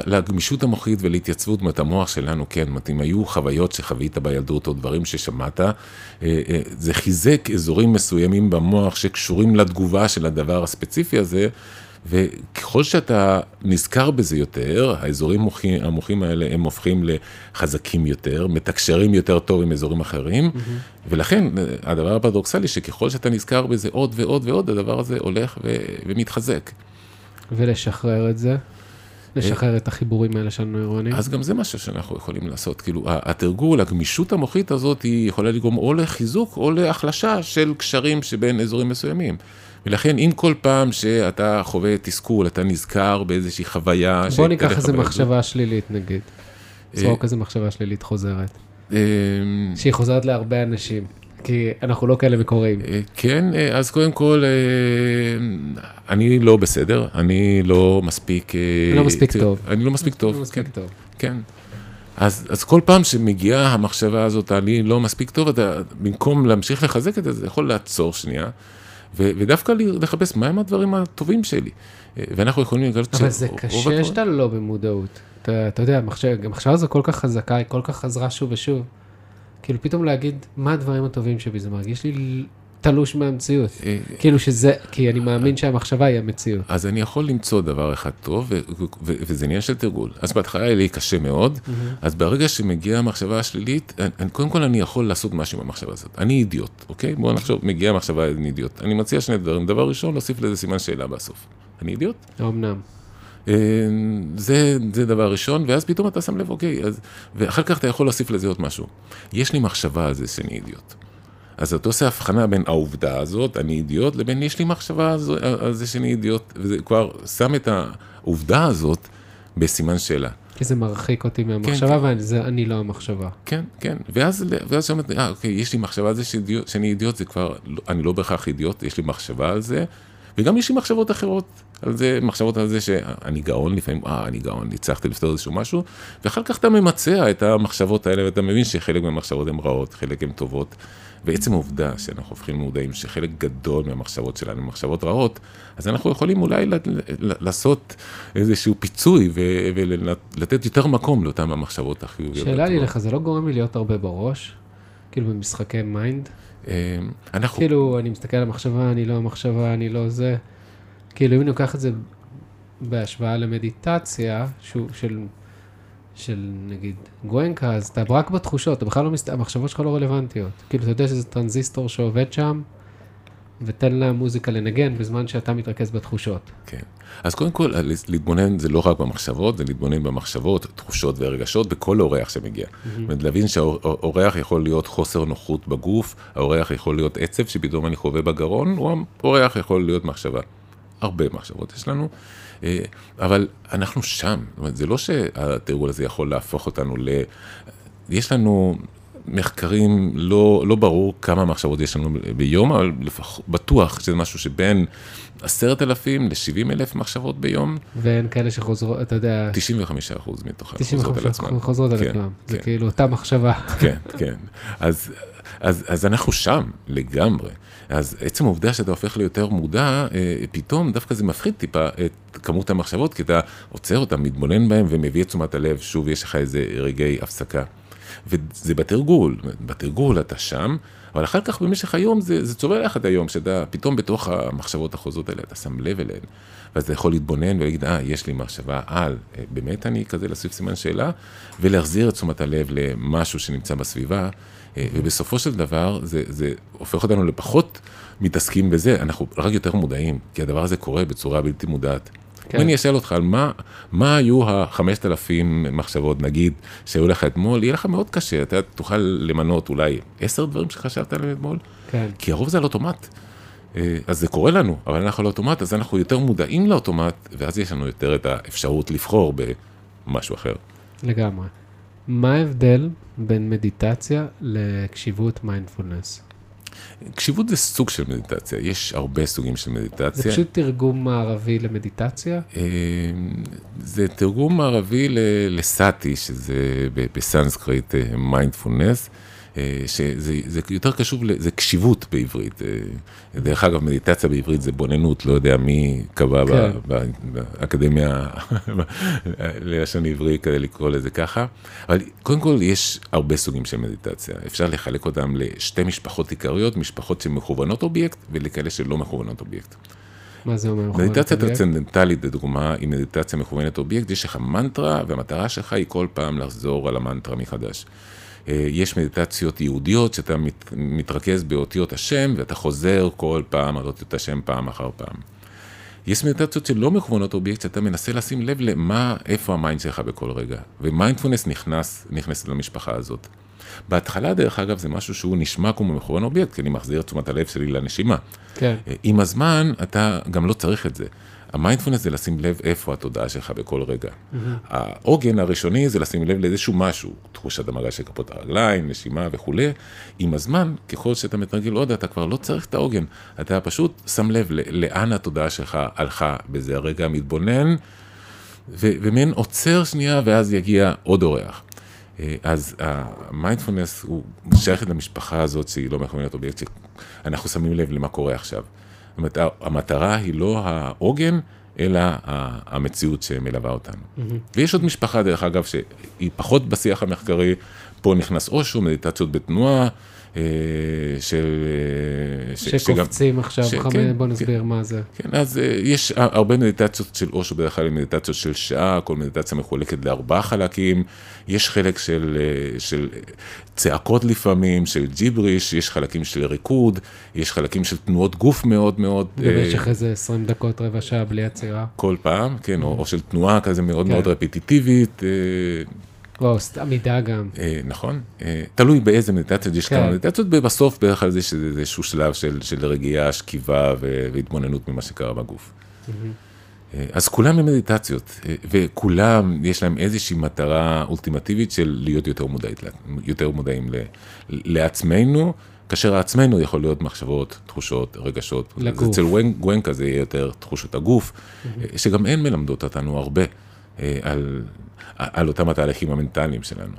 לגמישות המוחית ולהתייצבות, זאת אומרת, המוח שלנו, כן, זאת אם היו חוויות שחווית בילדות או דברים ששמעת, אה, אה, זה חיזק אזורים מסוימים במוח שקשורים לתגובה של הדבר הספציפי הזה. וככל שאתה נזכר בזה יותר, האזורים המוחים, המוחים האלה הם הופכים לחזקים יותר, מתקשרים יותר טוב עם אזורים אחרים, mm-hmm. ולכן הדבר הפרדוקסלי שככל שאתה נזכר בזה עוד ועוד ועוד, הדבר הזה הולך ו- ומתחזק. ולשחרר את זה? לשחרר את החיבורים האלה של נוירונים? אז גם זה משהו שאנחנו יכולים לעשות. כאילו, התרגול, הגמישות המוחית הזאת, היא יכולה לגרום או לחיזוק או להחלשה של קשרים שבין אזורים מסוימים. ולכן אם כל פעם שאתה חווה תסכול, אתה נזכר באיזושהי חוויה... בוא ניקח איזה מחשבה שלילית נגיד. זרוק איזה מחשבה שלילית חוזרת. אה, שהיא חוזרת להרבה אנשים. כי אנחנו לא כאלה מקוראים. אה, כן, אה, אז קודם כל, אני לא בסדר, אני לא מספיק... לא מספיק טוב. אני לא מספיק טוב, לא מספיק כן. טוב. כן. אז, אז כל פעם שמגיעה המחשבה הזאת, אני לא מספיק טוב, אתה במקום להמשיך לחזק את זה, זה יכול לעצור שנייה. ו- ודווקא לחפש מהם הדברים הטובים שלי. אה, ואנחנו יכולים לגלות אבל זה קשה שאתה לא במודעות. אתה, אתה יודע, המחשבה הזו כל כך חזקה, היא כל כך חזרה שוב ושוב. כאילו פתאום להגיד מה הדברים הטובים שבי, זה מרגיש לי תלוש מהמציאות. אה, כאילו שזה, כי אני מאמין שהמחשבה היא המציאות. אז אני יכול למצוא דבר אחד טוב, וזה עניין של תרגול. אז בהתחלה היה לי קשה מאוד, אז ברגע שמגיעה המחשבה השלילית, קודם כל אני יכול לעשות משהו עם המחשבה הזאת. אני אידיוט, אוקיי? בואו נחשוב, מגיעה המחשבה, אני אידיוט. אני מציע שני דברים. דבר ראשון, להוסיף לזה סימן שאלה בסוף. אני אידיוט? אמנם. זה, זה דבר ראשון, ואז פתאום אתה שם לב, אוקיי, אז, ואחר כך אתה יכול להוסיף לזה עוד משהו. יש לי מחשבה על זה שאני אידיוט. אז אתה עושה הבחנה בין העובדה הזאת, אני אידיוט, לבין יש לי מחשבה על זה שאני אידיוט, וזה כבר שם את העובדה הזאת בסימן שאלה. כי זה מרחיק אותי מהמחשבה, כן, ואני כן. לא המחשבה. כן, כן, ואז, ואז שאומרת, אה, אוקיי, יש לי מחשבה על זה שאני, שאני אידיוט, זה כבר, אני לא בהכרח אידיוט, יש לי מחשבה על זה, וגם יש לי מחשבות אחרות על זה, מחשבות על זה שאני גאון לפעמים, אה, אני גאון, הצלחתי לפתור איזשהו משהו, ואחר כך אתה ממצע את המחשבות האלה, ואתה מבין שחלק מהמחשבות הן רעות, חלק הן טובות. ועצם העובדה שאנחנו הופכים מודעים שחלק גדול מהמחשבות שלנו הן מחשבות רעות, אז אנחנו יכולים אולי לעשות איזשהו פיצוי ולתת יותר מקום לאותן המחשבות החיוביות. שאלה לי לך, זה לא גורם לי להיות הרבה בראש? כאילו במשחקי mind? אמ, אנחנו... כאילו, אני מסתכל על המחשבה, אני לא המחשבה, אני לא זה. כאילו, אם אני לוקח את זה בהשוואה למדיטציה, שהוא של של נגיד גואנקה, אז אתה רק בתחושות, אתה בכלל לא מסת... המחשבות שלך לא רלוונטיות. כאילו, אתה יודע שזה טרנזיסטור שעובד שם, ותן למוזיקה לנגן בזמן שאתה מתרכז בתחושות. כן. אז קודם כל, להתבונן זה לא רק במחשבות, זה להתבונן במחשבות, תחושות ורגשות בכל אורח שמגיע. זאת אומרת, להבין שהאורח יכול להיות חוסר נוחות בגוף, האורח יכול להיות עצב שפתאום אני חווה בגרון, או האורח יכול להיות מחשבה. הרבה מחשבות יש לנו. אה, אבל אנחנו שם, זאת אומרת, זה לא שהתרגול הזה יכול להפוך אותנו ל... יש לנו מחקרים, לא, לא ברור כמה מחשבות יש לנו ביום, אבל לפח, בטוח שזה משהו שבין עשרת אלפים לשבעים אלף מחשבות ביום. ואין כאלה שחוזרות, אתה יודע... 95 אחוז מתוכן חוזרות על עצמם. חוזרות על כן, עצמם, כן. זה כאילו אותה מחשבה. כן, כן. אז, אז, אז אנחנו שם לגמרי. אז עצם העובדה שאתה הופך ליותר מודע, אה, פתאום דווקא זה מפחית טיפה את כמות המחשבות, כי אתה עוצר אותם, מתבונן בהם ומביא את תשומת הלב, שוב יש לך איזה רגעי הפסקה. וזה בתרגול, בתרגול אתה שם, אבל אחר כך במשך היום זה, זה צובע לך את היום, שאתה פתאום בתוך המחשבות החוזרות האלה, אתה שם לב אליהן. ואז אתה יכול להתבונן ולהגיד, אה, יש לי מחשבה על, אה, באמת אני כזה להוסיף סימן שאלה, ולהחזיר את תשומת הלב למשהו שנמצא בסביבה, אה, ובסופו של דבר זה, זה הופך אותנו לפחות מתעסקים בזה, אנחנו רק יותר מודעים, כי הדבר הזה קורה בצורה בלתי מודעת. כן. אם אני אשאל אותך על מה, מה היו החמשת אלפים מחשבות, נגיד, שהיו לך אתמול, יהיה לך מאוד קשה, אתה תוכל למנות אולי עשר דברים שחשבת עליהם אתמול, כן. כי הרוב זה על אוטומט. אה, אז זה קורה לנו, אבל אנחנו על אוטומט, אז אנחנו יותר מודעים לאוטומט, ואז יש לנו יותר את האפשרות לבחור במשהו אחר. לגמרי. מה ההבדל בין מדיטציה לקשיבות מיינדפולנס? קשיבות זה סוג של מדיטציה, יש הרבה סוגים של מדיטציה. זה פשוט תרגום מערבי למדיטציה? אה, זה תרגום מערבי לסאטי, שזה בסנסקריט מיינדפולנס. אה, שזה יותר קשור, זה קשיבות בעברית. אה, דרך אגב, מדיטציה בעברית זה התבוננות, לא יודע מי קבע כן. באקדמיה ללשון עברית כדי לקרוא לזה ככה. אבל קודם כל, יש הרבה סוגים של מדיטציה. אפשר לחלק אותם לשתי משפחות עיקריות, משפחות שמכוונות אובייקט ולכאלה שלא מכוונות אובייקט. מה זה אומר? מדיטציה טרנסצנדנטלית, לדוגמה, היא מדיטציה מכוונת אובייקט, יש לך מנטרה, והמטרה שלך היא כל פעם לחזור על המנטרה מחדש. אה, יש מדיטציות יהודיות שאתה מת, מתרכז באותיות השם ואתה חוזר כל פעם על אותיות השם פעם אחר פעם. יש מדיטציות שלא מכוונות אובייקט, שאתה מנסה לשים לב למה, איפה ה mind שלך בכל רגע. ומיינדפולנס נכנס, נכנס למשפחה הזאת. בהתחלה, דרך אגב, זה משהו שהוא נשמע כמו מכוון אובייקט, כי אני מחזיר את תשומת הלב שלי לנשימה. כן. אה, עם הזמן, אתה גם לא צריך את זה. המיינדפולנס זה לשים לב איפה התודעה שלך בכל רגע. Mm-hmm. העוגן הראשוני זה לשים לב לאיזשהו משהו, תחושת המגע של כפות הרגליים, נשימה וכולי. עם הזמן, ככל שאתה מתרגל עוד, אתה כבר לא צריך את העוגן, אתה פשוט שם לב לאן התודעה שלך הלכה בזה הרגע, מתבונן, ומעין עוצר שנייה, ואז יגיע עוד אורח. אה, אז המיינדפולנס הוא שייכת למשפחה הזאת שהיא לא מכוונת אובייקט, שאנחנו שמים לב למה קורה עכשיו. המטרה היא לא העוגן, אלא המציאות שמלווה אותנו. Mm-hmm. ויש עוד משפחה, דרך אגב, שהיא פחות בשיח המחקרי, פה נכנס אושו, מדיטציות בתנועה, אה, של... אה, ש- שקופצים שגם- עכשיו, ש- חמד, כן, בוא כן. נסביר מה זה. כן, אז אה, יש הרבה מדיטציות של אושו, בדרך כלל מדיטציות של שעה, כל מדיטציה מחולקת לארבעה חלקים, יש חלק של, של צעקות לפעמים, של ג'יבריש, יש חלקים של ריקוד, יש חלקים של תנועות גוף מאוד מאוד, אה, במשך איזה 20 דקות, רבע שעה בלי עצירה. כל פעם, כן, או, או של תנועה כזה מאוד כן. מאוד רפיטיטיבית, אה, או, סת- עמידה גם. אה, נכון, אה, תלוי באיזה מדיטציות, יש כן. כמה מדיטציות, ובסוף בדרך כלל יש איזשהו שלב של, של רגיעה, שכיבה והתבוננות ממה שקרה בגוף. אה, אז כולם הם מדיטציות, אה, וכולם יש להם איזושהי מטרה אולטימטיבית של להיות יותר, מודעית, יותר מודעים ל- לעצמנו, כאשר העצמנו יכול להיות מחשבות, תחושות, רגשות. לגוף. אז אצל גוונקה זה יהיה יותר תחושות הגוף, אה, שגם הן מלמדות אותנו הרבה אה, על, על אותם התהליכים המנטליים שלנו.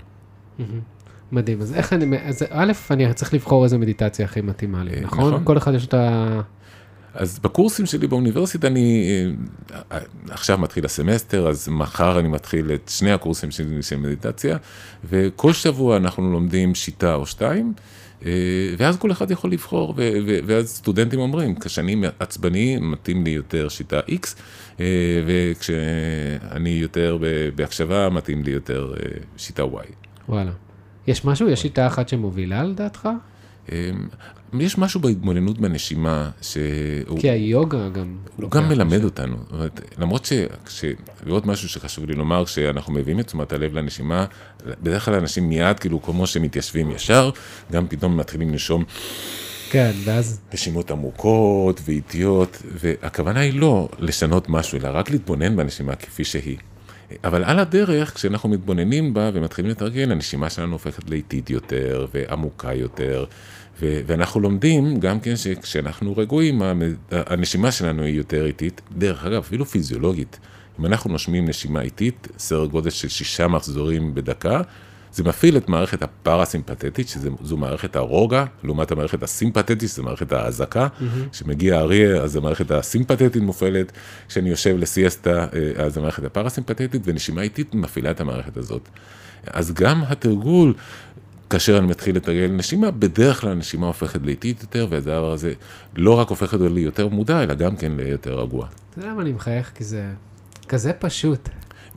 מדהים. אז איך אני, אז א', אני צריך לבחור איזה מדיטציה הכי מתאימה לי, אה, נכון? נכון. כל אחד יש את ה... אז בקורסים שלי באוניברסיטה אני עכשיו מתחיל הסמסטר, אז מחר אני מתחיל את שני הקורסים שלי של מדיטציה, וכל שבוע אנחנו לומדים שיטה או שתיים, ואז כל אחד יכול לבחור, ואז סטודנטים אומרים, כשאני עצבני מתאים לי יותר שיטה X, אה, וכשאני יותר בהקשבה מתאים לי יותר אה, שיטה Y. וואלה. יש משהו, יש שיטה אחת שמובילה לדעתך? יש משהו בהתבוננות בנשימה, שהוא... כי היוגה גם... הוא גם מלמד אותנו, זאת אומרת, למרות ש... ש... ועוד משהו שחשוב לי לומר, כשאנחנו מביאים את תשומת הלב לנשימה, בדרך כלל אנשים מיד, כאילו, כמו שמתיישבים ישר, גם פתאום מתחילים לנשום כן, ואז... נשימות עמוקות ואיטיות, והכוונה היא לא לשנות משהו, אלא רק להתבונן בנשימה כפי שהיא. אבל על הדרך, כשאנחנו מתבוננים בה ומתחילים לתרגל, הנשימה שלנו הופכת לאיטית יותר ועמוקה יותר, ו- ואנחנו לומדים גם כן שכשאנחנו רגועים, הנשימה שלנו היא יותר איטית, דרך אגב, אפילו פיזיולוגית. אם אנחנו נושמים נשימה איטית, סדר גודל של שישה מחזורים בדקה, זה מפעיל את מערכת הפרסימפטית, שזו מערכת הרוגע, לעומת המערכת הסימפטית, שזו מערכת האזעקה. כשמגיע האריה, אז המערכת הסימפטית מופעלת, כשאני יושב לסיאסטה, אה, אז המערכת הפרסימפטית, ונשימה איטית מפעילה את המערכת הזאת. אז גם התרגול, כאשר אני מתחיל לתרגל נשימה, בדרך כלל הנשימה הופכת לאיטית יותר, והדבר הזה לא רק הופך אותו ליותר מודע, אלא גם כן ליותר רגוע. אתה יודע למה אני מחייך? כי זה כזה פשוט.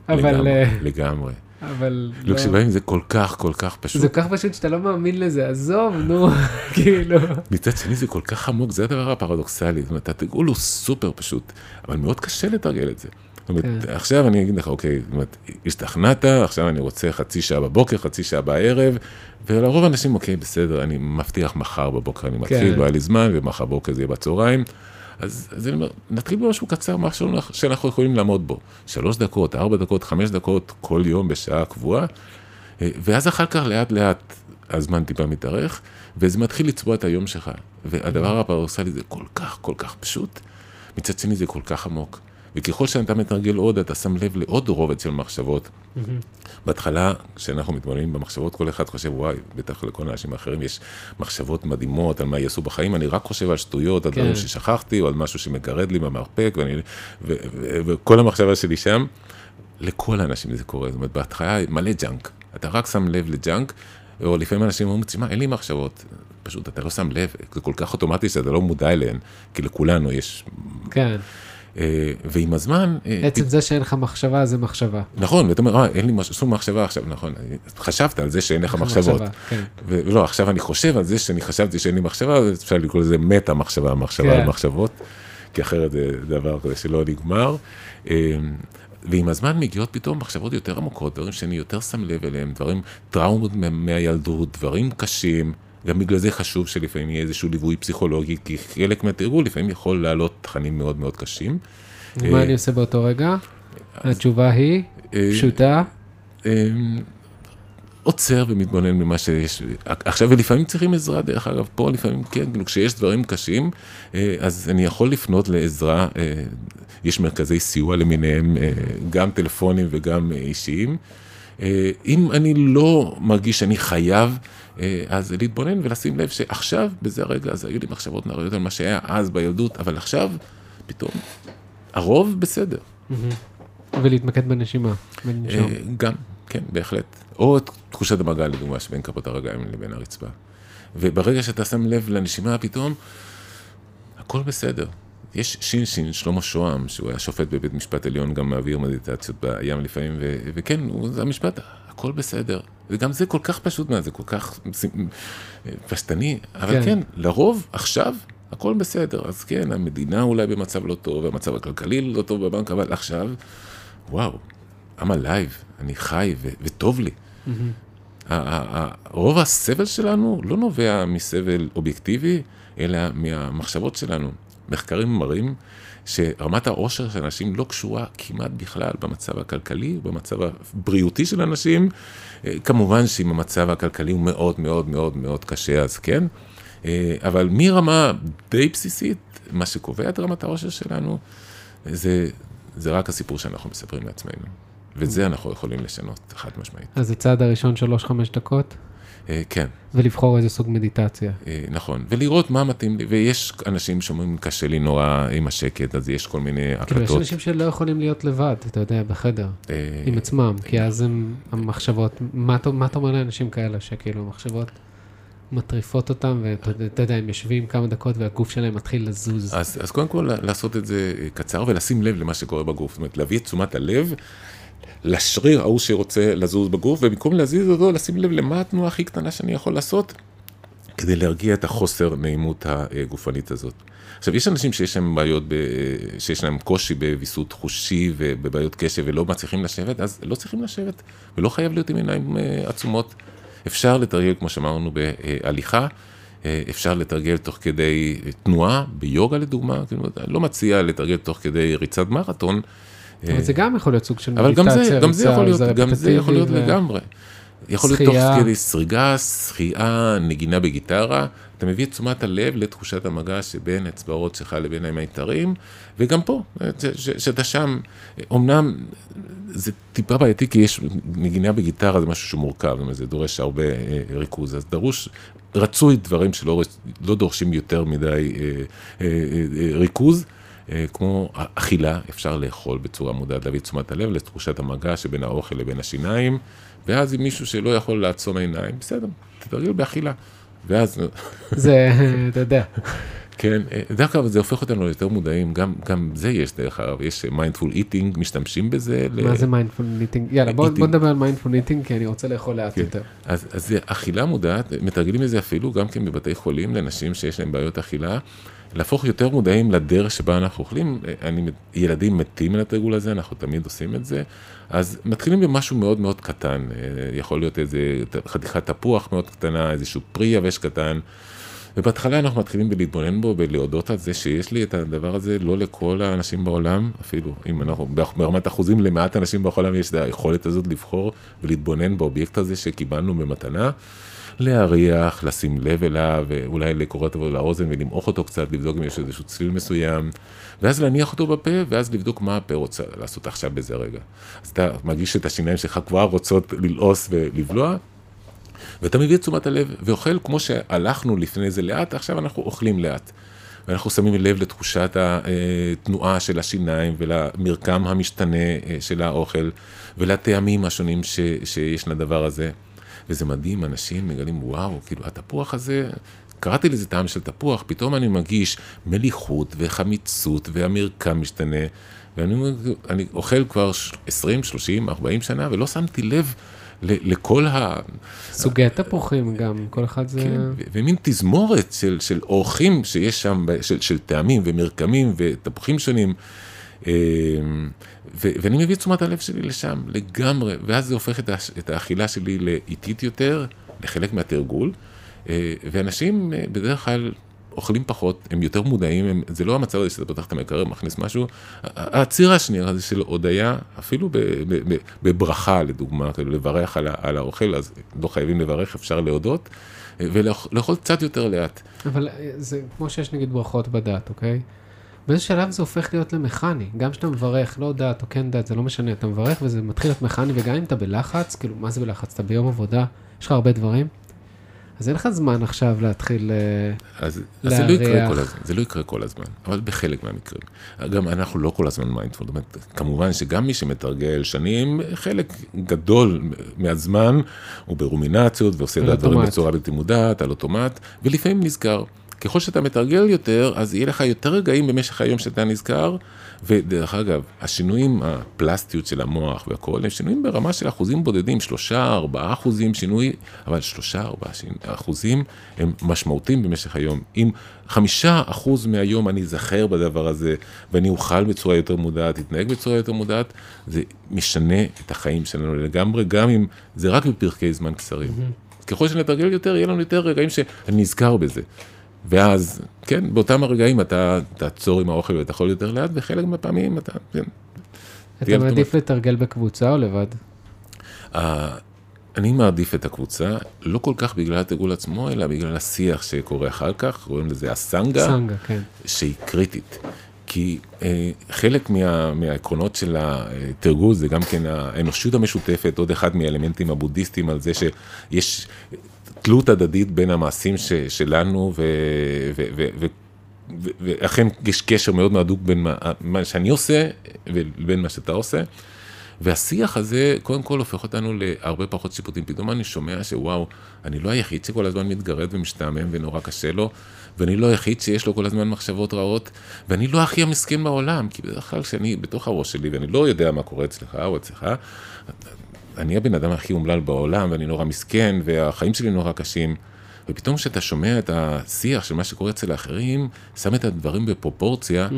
אבל... לגמרי, אה, לגמרי. אבל... לא, כשבאים זה כל כך, כל כך פשוט. זה כל כך פשוט שאתה לא מאמין לזה, עזוב, נו, כאילו. מצד שני זה כל כך עמוק, זה הדבר הפרדוקסלי, זאת אומרת, התרגול הוא סופר פשוט, אבל מאוד קשה לתרגל את זה. זאת אומרת, כן. עכשיו אני אגיד לך, אוקיי, זאת אומרת, השתכנעת, עכשיו אני רוצה חצי שעה בבוקר, חצי שעה בערב, ולרוב האנשים, אוקיי, בסדר, אני מבטיח מחר בבוקר אני מתחיל, כן. לא היה לי זמן, ומחר בבוקר זה יהיה בצהריים. אז, אז אני אומר, נתחיל במשהו קצר, משהו שאנחנו יכולים לעמוד בו. שלוש דקות, ארבע דקות, חמש דקות, כל יום בשעה קבועה, אה, ואז אחר כך לאט לאט הזמן טיפה מתארך, וזה מתחיל לצבוע את היום שלך. והדבר הפרדוקסלי זה כל כך, כל כך פשוט, מצד שני זה כל כך עמוק. וככל שאתה מתרגל עוד, אתה שם לב לעוד רובד של מחשבות. בהתחלה, כשאנחנו מתבוננים במחשבות, כל אחד חושב, וואי, בטח לכל האנשים האחרים יש מחשבות מדהימות על מה יעשו בחיים, אני רק חושב על שטויות, על כן. דברים ששכחתי, או על משהו שמגרד לי במרפק, ואני, ו, ו, ו, וכל המחשבה שלי שם, לכל האנשים זה קורה, זאת אומרת, בהתחלה מלא junk, אתה רק שם לב ל junk, או לפעמים אנשים אומרים, תשמע, אין לי מחשבות, פשוט אתה לא שם לב, זה כל כך אוטומטי שאתה לא מודע אליהן, כי לכולנו יש, כן, ועם הזמן, אה, עצם זה שאין לך מחשבה זה מחשבה. נכון, ואתה אומר, אה, אין לי שום מחשבה עכשיו, נכון, חשבת על זה שאין לך מחשבות. כן. ולא, עכשיו אני חושב על זה שאני חשבתי שאין לי מחשבה, אפשר לקרוא לזה מטה מחשבה, מחשבה כן. על מחשבות, כי אחרת זה דבר שלא נגמר. אה, ועם הזמן מגיעות פתאום מחשבות יותר עמוקות, דברים שאני יותר שם לב אליהם, דברים, טראומות מהילדות, דברים קשים. גם בגלל זה חשוב שלפעמים יהיה איזשהו ליווי פסיכולוגי, כי חלק מהתרגול לפעמים יכול לעלות תכנים מאוד מאוד קשים. ומה אה, אני עושה באותו רגע? התשובה היא אה, פשוטה. אמ, עוצר ומתבונן ממה שיש. עכשיו, ולפעמים צריכים עזרה, דרך אגב, פה לפעמים, כן, כאילו, כשיש דברים קשים, אה, אז אני יכול לפנות לעזרה, אה, יש מרכזי סיוע למיניהם, אה, גם טלפונים וגם אה, אישיים. אה, אם אני לא מרגיש שאני חייב, אה, אז להתבונן ולשים לב שעכשיו, בזה הרגע, אז היו לי מחשבות נעריות על מה שהיה אז בילדות, אבל עכשיו, פתאום, הרוב בסדר. ולהתמקד בנשימה. בנשום. אה, גם, כן, בהחלט. או תחושת המגע, לדוגמה, שבין כפות הרגליים לבין הרצפה. וברגע שאתה שם לב לנשימה פתאום, הכל בסדר. יש שינשין, שלמה שוהם, שהוא היה שופט בבית משפט עליון, גם מעביר מדיטציות בים לפעמים, ו- וכן, הוא- זה המשפט, הכל בסדר. וגם זה כל כך פשוט, מה, זה כל כך פשטני, אבל כן. כן. לרוב, עכשיו, הכל בסדר. אז כן, המדינה אולי במצב לא טוב, המצב הכלכלי לא טוב בבנק, אבל עכשיו, וואו, I'm alive, אני חי ו- וטוב לי. ה- רוב הסבל שלנו לא נובע מסבל אובייקטיבי, אלא מהמחשבות שלנו. מחקרים מראים שרמת העושר של אנשים לא קשורה כמעט בכלל במצב הכלכלי, במצב הבריאותי של אנשים. אה, כמובן שאם המצב הכלכלי הוא מאוד מאוד מאוד מאוד קשה, אז כן. אה, אבל מרמה די בסיסית, מה שקובע את רמת העושר שלנו, זה, זה רק הסיפור שאנחנו מספרים לעצמנו. וזה אנחנו יכולים לשנות, חד משמעית. אז זה צעד הראשון שלוש-חמש דקות, כן. ולבחור איזה סוג מדיטציה. אה, נכון, ולראות מה מתאים לי, ויש אנשים שאומרים, קשה לי נורא עם השקט, אז יש כל מיני כאילו, יש הקלטות. אנשים שלא יכולים להיות לבד, אתה יודע, בחדר, אה, עם עצמם, כי אז הם, המחשבות, מה אתה אומר לאנשים כאלה, שכאילו, המחשבות מטריפות אותם, ואתה יודע, הם יושבים כמה דקות והגוף שלהם מתחיל לזוז. אז, אז קודם כל לעשות את זה אה, קצר ולשים לב למה שקורה בגוף, זאת אומרת להביא את תשומת הלב לשריר ההוא שרוצה לזוז בגוף, ובמקום להזיז אותו, לשים לב למה התנועה הכי קטנה שאני יכול לעשות, כדי להרגיע את החוסר נעימות הגופנית הזאת. עכשיו, יש אנשים שיש להם בעיות, ב, שיש להם קושי בוויסות חושי ובבעיות קשב ולא מצליחים לשבת, אז לא צריכים לשבת, ולא חייב להיות עם עיניים אה, עצומות. אפשר לתרגל, כמו שאמרנו, בהליכה, אה, אפשר לתרגל תוך כדי תנועה, ביוגה לדוגמה, כאילו, לא מציע לתרגל תוך כדי ריצת מרתון. אבל זה גם יכול להיות סוג של אבל מדיטציה, זה, גם זה יכול להיות, גם זה יכול להיות לגמרי. יכול להיות תוך. כדי סריגה, שחייה, נגינה בגיטרה, אתה מביא את תשומת הלב לתחושת המגע שבין אצבעות שלך לבין המיתרים, וגם פה, ש- שאתה שם, אמנם זה טיפה בעייתי, כי יש נגינה בגיטרה, זה משהו שהוא מורכב, זה דורש הרבה אה, ריכוז, אז דרוש, רצוי דברים שלא לא דורשים יותר מדי אה, אה, אה, ריכוז. אה, כמו אכילה, אפשר לאכול בצורה מודעת, להביא את תשומת הלב לתחושת המגע שבין האוכל לבין השיניים, ואז אם מישהו שלא יכול לעצום עיניים, בסדר, תתרגל באכילה. ואז, זה, אתה יודע, כן, אה, דרך אגב, זה הופך אותנו ליותר מודעים, גם, גם זה יש דרך אגב, יש mindful eating, משתמשים בזה. ל- מה זה מיינדפול ניטינג? יאללה, בוא. בוא נדבר על mindful eating, כי אני רוצה לאכול לאט כן. יותר. אז, אז זה אכילה מודעת, מתרגלים את זה אפילו גם כן בבתי חולים לנשים שיש להם בעיות אכילה, להפוך יותר מודעים לדרך שבה אנחנו אוכלים. אני, ילדים מתים על התרגול הזה, אנחנו תמיד עושים את זה. אז מתחילים במשהו מאוד מאוד קטן, אה, יכול להיות איזה חתיכת תפוח מאוד קטנה, איזשהו פרי יבש קטן. ובהתחלה אנחנו מתחילים בלהתבונן בו, בלהודות על זה שיש לי את הדבר הזה, לא לכל האנשים בעולם, אפילו אם אנחנו ברמת אחוזים למעט אנשים בעולם יש את היכולת הזאת לבחור ולהתבונן באובייקט הזה שקיבלנו במתנה, להריח, לשים לב אליו, ואולי לקרוא אותו לאוזן ולמעוך אותו קצת, לבדוק אם יש איזשהו צליל מסוים, ואז להניח אותו בפה, ואז לבדוק מה הפה רוצה לעשות עכשיו בזה רגע. אז אתה מרגיש את השיניים שלך כבר רוצות ללעוס ולבלוע, ואתה מביא את תשומת הלב ואוכל כמו שהלכנו לפני זה לאט, עכשיו אנחנו אוכלים לאט. ואנחנו שמים לב לתחושת התנועה של השיניים ולמרקם המשתנה אה, של האוכל ולטעמים השונים ש, שיש לדבר הזה. וזה מדהים, אנשים מגלים, וואו, כאילו התפוח הזה, קראתי לזה טעם של תפוח, פתאום אני מרגיש מליחות וחמיצות והמרקם משתנה. ואני אני אוכל כבר 20, 30, 40 שנה ולא שמתי לב לכל ה... סוגי תפוחים גם, כל אחד זה... כן, ומין תזמורת של, של אורחים שיש שם, של, של טעמים ומרקמים ותפוחים שונים. ו- ואני מביא את תשומת הלב שלי לשם לגמרי, ואז זה הופך את, הש- את האכילה שלי לאיטית יותר, לחלק מהתרגול, אה, ואנשים אה, בדרך כלל אוכלים פחות, הם יותר מודעים, הם, זה לא המצב הזה שאתה פותח את המקרר, מכניס משהו. הציר השנייה הזה של הודיה, אפילו ב- ב- ב- בברכה לדוגמה, כאילו לברך על, על האוכל, אז לא חייבים לברך, אפשר להודות, אה, ולאכול קצת יותר לאט. אבל זה כמו שיש נגיד ברכות בדת, אוקיי? באיזה שלב זה הופך להיות למכני, גם כשאתה מברך, לא דת או כן דת, זה לא משנה, אתה מברך וזה מתחיל להיות מכני, וגם אם אתה בלחץ, כאילו, מה זה בלחץ? אתה ביום עבודה, יש לך הרבה דברים, אז אין לך זמן עכשיו להתחיל אה, אז, אז זה, לא יקרה. כל הזמן, זה לא יקרה כל הזמן, אבל בחלק מהמקרים. גם אנחנו לא כל הזמן mindful, זאת אומרת, כמובן שגם מי שמתרגל שנים, חלק גדול מהזמן הוא ברומינציות ועושה את הדברים. בצורה בלתי מודעת, על אוטומט, ולפעמים נזכר. ככל שאתה מתרגל יותר, אז יהיה לך יותר רגעים במשך היום שאתה נזכר, ודרך אגב, השינויים, הפלסטיות של המוח והכל, הם שינויים ברמה של אחוזים בודדים, שלושה, ארבעה אחוזים שינוי, אבל שלושה, ארבעה אחוזים הם משמעותיים במשך היום. אם חמישה אחוז מהיום אני אזכר בדבר הזה, ואני אוכל בצורה יותר מודעת, אתנהג בצורה יותר מודעת, זה משנה את החיים שלנו לגמרי, גם אם זה רק בפרקי זמן קצרים. ככל שנתרגל יותר, יהיה לנו יותר רגעים שאני נזכר בזה. ואז, כן, באותם הרגעים אתה תעצור עם האוכל ותאכול יותר לאט, וחלק מהפעמים אתה, כן. אתה מעדיף לתרגל בקבוצה או לבד? ה- אני מעדיף את הקבוצה, לא כל כך בגלל התרגול עצמו, אלא בגלל השיח שקורה אחר כך, קוראים לזה הסנגה, סנגה, כן. שהיא קריטית. כי אה, חלק מה, מהעקרונות של התרגול זה גם כן האנושות המשותפת, עוד אחד מהאלמנטים הבודהיסטיים על זה שיש תלות הדדית בין המעשים ש, שלנו, ו, ו, ו, ו, ו, ואכן יש קשר מאוד מאוד הדוק בין מה, מה שאני עושה ובין מה שאתה עושה. והשיח הזה קודם כל הופך אותנו להרבה פחות שיפוטים. פתאום אני שומע שוואו, אני לא היחיד שכל הזמן מתגרד ומשתעמם ונורא קשה לו, ואני לא היחיד שיש לו כל הזמן מחשבות רעות, ואני לא הכי המסכן בעולם, כי בדרך כלל כשאני בתוך הראש שלי ואני לא יודע מה קורה אצלך או אצלך, אני הבן אדם הכי אומלל בעולם, ואני נורא מסכן, והחיים שלי נורא קשים. ופתאום כשאתה שומע את השיח של מה שקורה אצל האחרים, שם את הדברים בפרופורציה,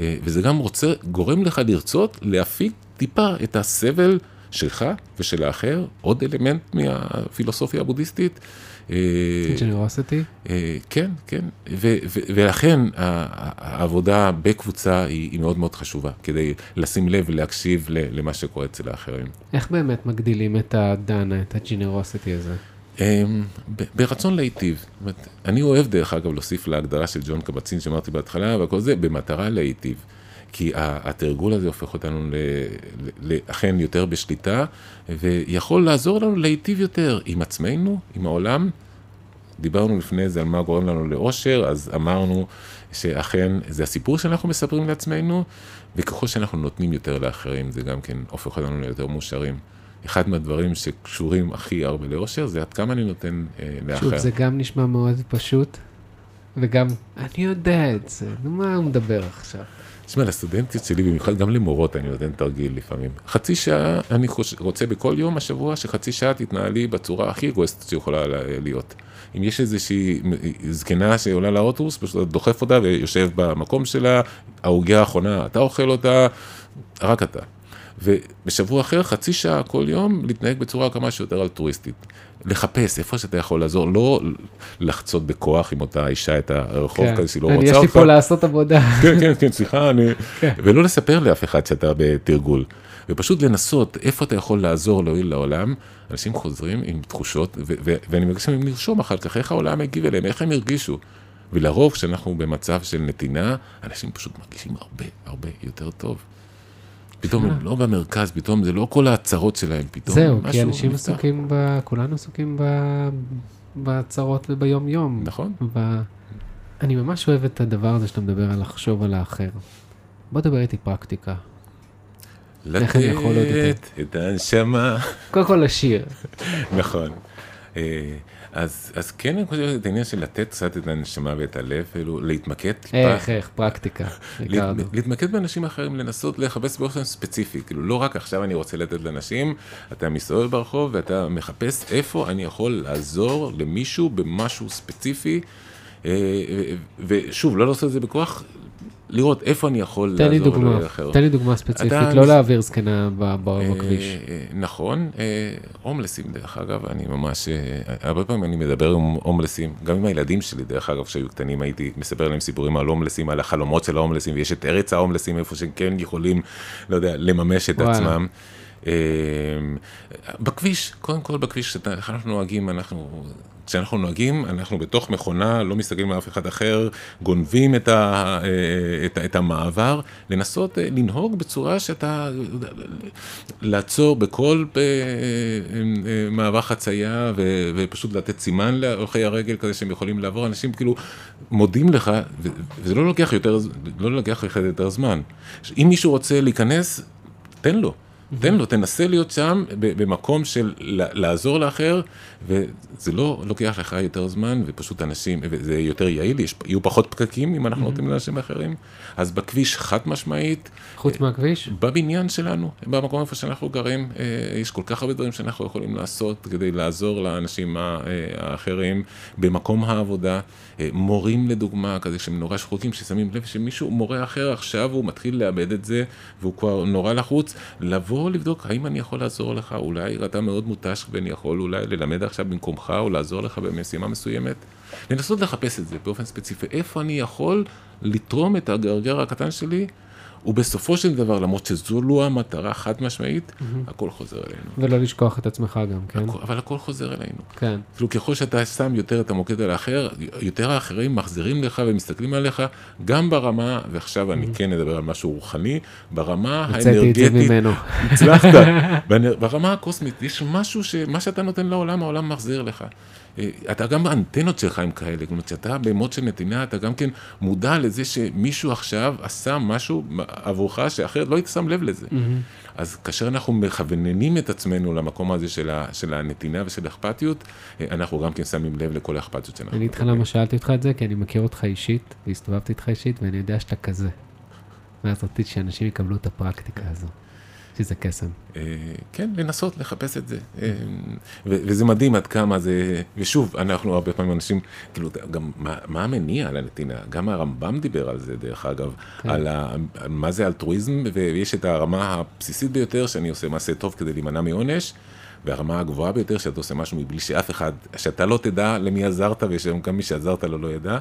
אה, וזה גם רוצה, גורם לך לרצות להפיק טיפה את הסבל שלך ושל האחר, עוד אלמנט מהפילוסופיה הבודהיסטית. אה, ג'נרוסטי? אה, כן, כן, ו- ו- ולכן העבודה בקבוצה היא, היא מאוד מאוד חשובה, כדי לשים לב ולהקשיב למה שקורה אצל האחרים. איך באמת מגדילים את הדנה, את הג'נרוסטי הזה? אמ, ברצון להיטיב. אני אוהב דרך אגב להוסיף להגדרה של ג'ון קבצין שאמרתי בהתחלה, וכל זה במטרה להיטיב. כי התרגול הזה הופך אותנו לאכן יותר בשליטה, ויכול לעזור לנו להיטיב יותר עם עצמנו, עם העולם. דיברנו לפני זה על מה גורם לנו לאושר, אז אמרנו שאכן זה הסיפור שאנחנו מספרים לעצמנו, וככל שאנחנו נותנים יותר לאחרים, זה גם כן הופך אותנו ליותר מאושרים. אחד מהדברים שקשורים הכי הרבה לאושר, זה עד כמה אני נותן אה, לאחר. שוב, זה גם נשמע מאוד פשוט, וגם, אני יודע את זה, נו מה הוא מדבר עכשיו? תשמע, לסטודנטיות שלי, במיוחד גם למורות, אני נותן תרגיל לפעמים. חצי שעה, אני חוש... רוצה בכל יום השבוע שחצי שעה תתנהלי בצורה הכי אגואסטית שיכולה לה- להיות. אם יש איזושהי זקנה שעולה לאוטובוס, פשוט דוחף אותה ויושב במקום שלה, העוגה האחרונה, אתה אוכל אותה, רק אתה. ובשבוע אחר, חצי שעה כל יום, להתנהג בצורה כמה שיותר אלטרואיסטית. לחפש איפה שאתה יכול לעזור, לא לחצות בכוח עם אותה אישה את הרחוב כן. כזה שהיא לא רוצה יש אותך. לי פה לעשות עבודה. כן, כן, כן, סליחה, אני... כן. ולא לספר לאף אחד שאתה בתרגול. ופשוט לנסות איפה אתה יכול לעזור, להועיל לעולם. אנשים חוזרים עם תחושות, ו- ו- ואני מבקש מהם לרשום אחר כך איך העולם הגיב אליהם, איך הם הרגישו. ולרוב, כשאנחנו במצב של נתינה, אנשים פשוט מרגישים הרבה הרבה יותר טוב. פתאום הם לא במרכז, פתאום זה לא כל ההצהרות שלהם, פתאום זהו, כי משהו אנשים נפתח. עסוקים ב... כולנו עסוקים ב... בצרות וביום-יום. נכון. ב... אני ממש אוהב את הדבר הזה שאתה מדבר על לחשוב על האחר. בוא דבר איתי פרקטיקה. לתת את הנשמה. קודם כל לשיר. נכון. אה, אז, אז כן, אני חושב את העניין של לתת קצת את הנשמה ואת הלב, כאילו להתמקד טיפה, איך, איך, פרקטיקה. ריקרדו. להת, להתמקד באנשים אחרים, לנסות לחפש באופן ספציפי, כאילו לא רק עכשיו אני רוצה לתת לאנשים, אתה מסתובב ברחוב ואתה מחפש איפה אני יכול לעזור למישהו במשהו ספציפי, אה, ו- ושוב, לא לעשות את זה בכוח, לראות איפה אני יכול לעזור דוגמה, לאחר. תן לי דוגמה ספציפית, לא להעביר זקנה אה, בכביש. אה, נכון, אה, הומלסים דרך אגב, אני ממש, הרבה פעמים אני מדבר עם הומלסים, גם עם הילדים שלי דרך אגב, כשהיו קטנים הייתי מספר להם סיפורים על הומלסים, על החלומות של ההומלסים, ויש את ארץ ההומלסים, איפה שהם כן יכולים, לא יודע, לממש את וואלה. עצמם. אה, בכביש, קודם כל בכביש, אנחנו נוהגים, אנחנו כשאנחנו נוהגים, אנחנו בתוך מכונה, לא מסתכלים על אף אחד אחר, גונבים את, ה, אה, את, את המעבר, לנסות אה, לנהוג בצורה שאתה, לעצור בכל אה, מעבר חצייה ו, ופשוט לתת סימן להולכי הרגל כזה שהם יכולים לעבור, אנשים כאילו מודים לך, וזה לא לוקח יותר, לא לוקח יותר זמן. אם מישהו רוצה להיכנס, תן לו. תן לו, תנסה להיות שם במקום של לעזור לאחר, וזה לא לוקח לך יותר זמן, ופשוט אנשים, וזה יותר יעיל, יהיו פחות פקקים אם אנחנו נותנים לאנשים אחרים. אז בכביש חד משמעית. חוץ מהכביש? בבניין שלנו, במקום איפה שאנחנו גרים, אה, יש כל כך הרבה דברים שאנחנו יכולים לעשות כדי לעזור לאנשים אה, האחרים במקום העבודה. אה, מורים לדוגמה, כזה שהם נורא שחוקים, ששמים לב שמישהו, מורה אחר עכשיו הוא מתחיל לאבד את זה, והוא כבר נורא לחוץ, לבוא לבדוק האם אני יכול לעזור לך, אולי אתה מאוד מותש ואני יכול אולי ללמד עכשיו במקומך או לעזור לך במשימה מסוימת. לנסות לחפש את זה באופן ספציפי, איפה אני יכול לתרום את הגרגר הקטן שלי ובסופו של דבר, למרות שזו לא המטרה חד משמעית, mm-hmm. הכל חוזר אלינו. ולא לשכוח את עצמך גם, כן? הכל, אבל הכל חוזר אלינו. כן. אפילו ככל שאתה שם יותר את המוקד על האחר, יותר האחרים מחזירים לך ומסתכלים עליך, גם ברמה, ועכשיו mm-hmm. אני כן אדבר על משהו רוחני, ברמה האנרגטית. הצלחת. ברמה הקוסמית, יש משהו שמה שאתה נותן לעולם, העולם מחזיר לך. אה, אתה גם האנטנות שלך הם כאלה, זאת אומרת, כשאתה במוד של נתינה, אתה גם כן מודע לזה שמישהו עכשיו עשה משהו עבורך, שאחרת לא היית שם לב לזה. Mm-hmm. אז כאשר אנחנו מכווננים את עצמנו למקום הזה של, ה, של הנתינה ושל האכפתיות, אה, אנחנו גם כן שמים לב לכל האכפתיות שלנו. אני איתך למה שאלתי אותך את זה, כי אני מכיר אותך אישית, והסתובבתי איתך אישית, ואני יודע שאתה כזה. ואז רציתי שאנשים יקבלו את הפרקטיקה הזו. שזה קסם. אה, כן, לנסות לחפש את זה. אה, וזה מדהים עד כמה זה, ושוב, אנחנו הרבה פעמים אנשים, כאילו, גם מה, המניע על הנתינה? גם הרמב"ם דיבר על זה, דרך אגב, כן. על, מה זה אלטרואיזם, ויש את הרמה הבסיסית ביותר, שאני עושה מעשה טוב כדי להימנע מעונש. והרמה הגבוהה ביותר, שאתה עושה משהו מבלי שאף אחד, שאתה לא תדע למי עזרת, ויש גם מי שעזרת לו לא ידע.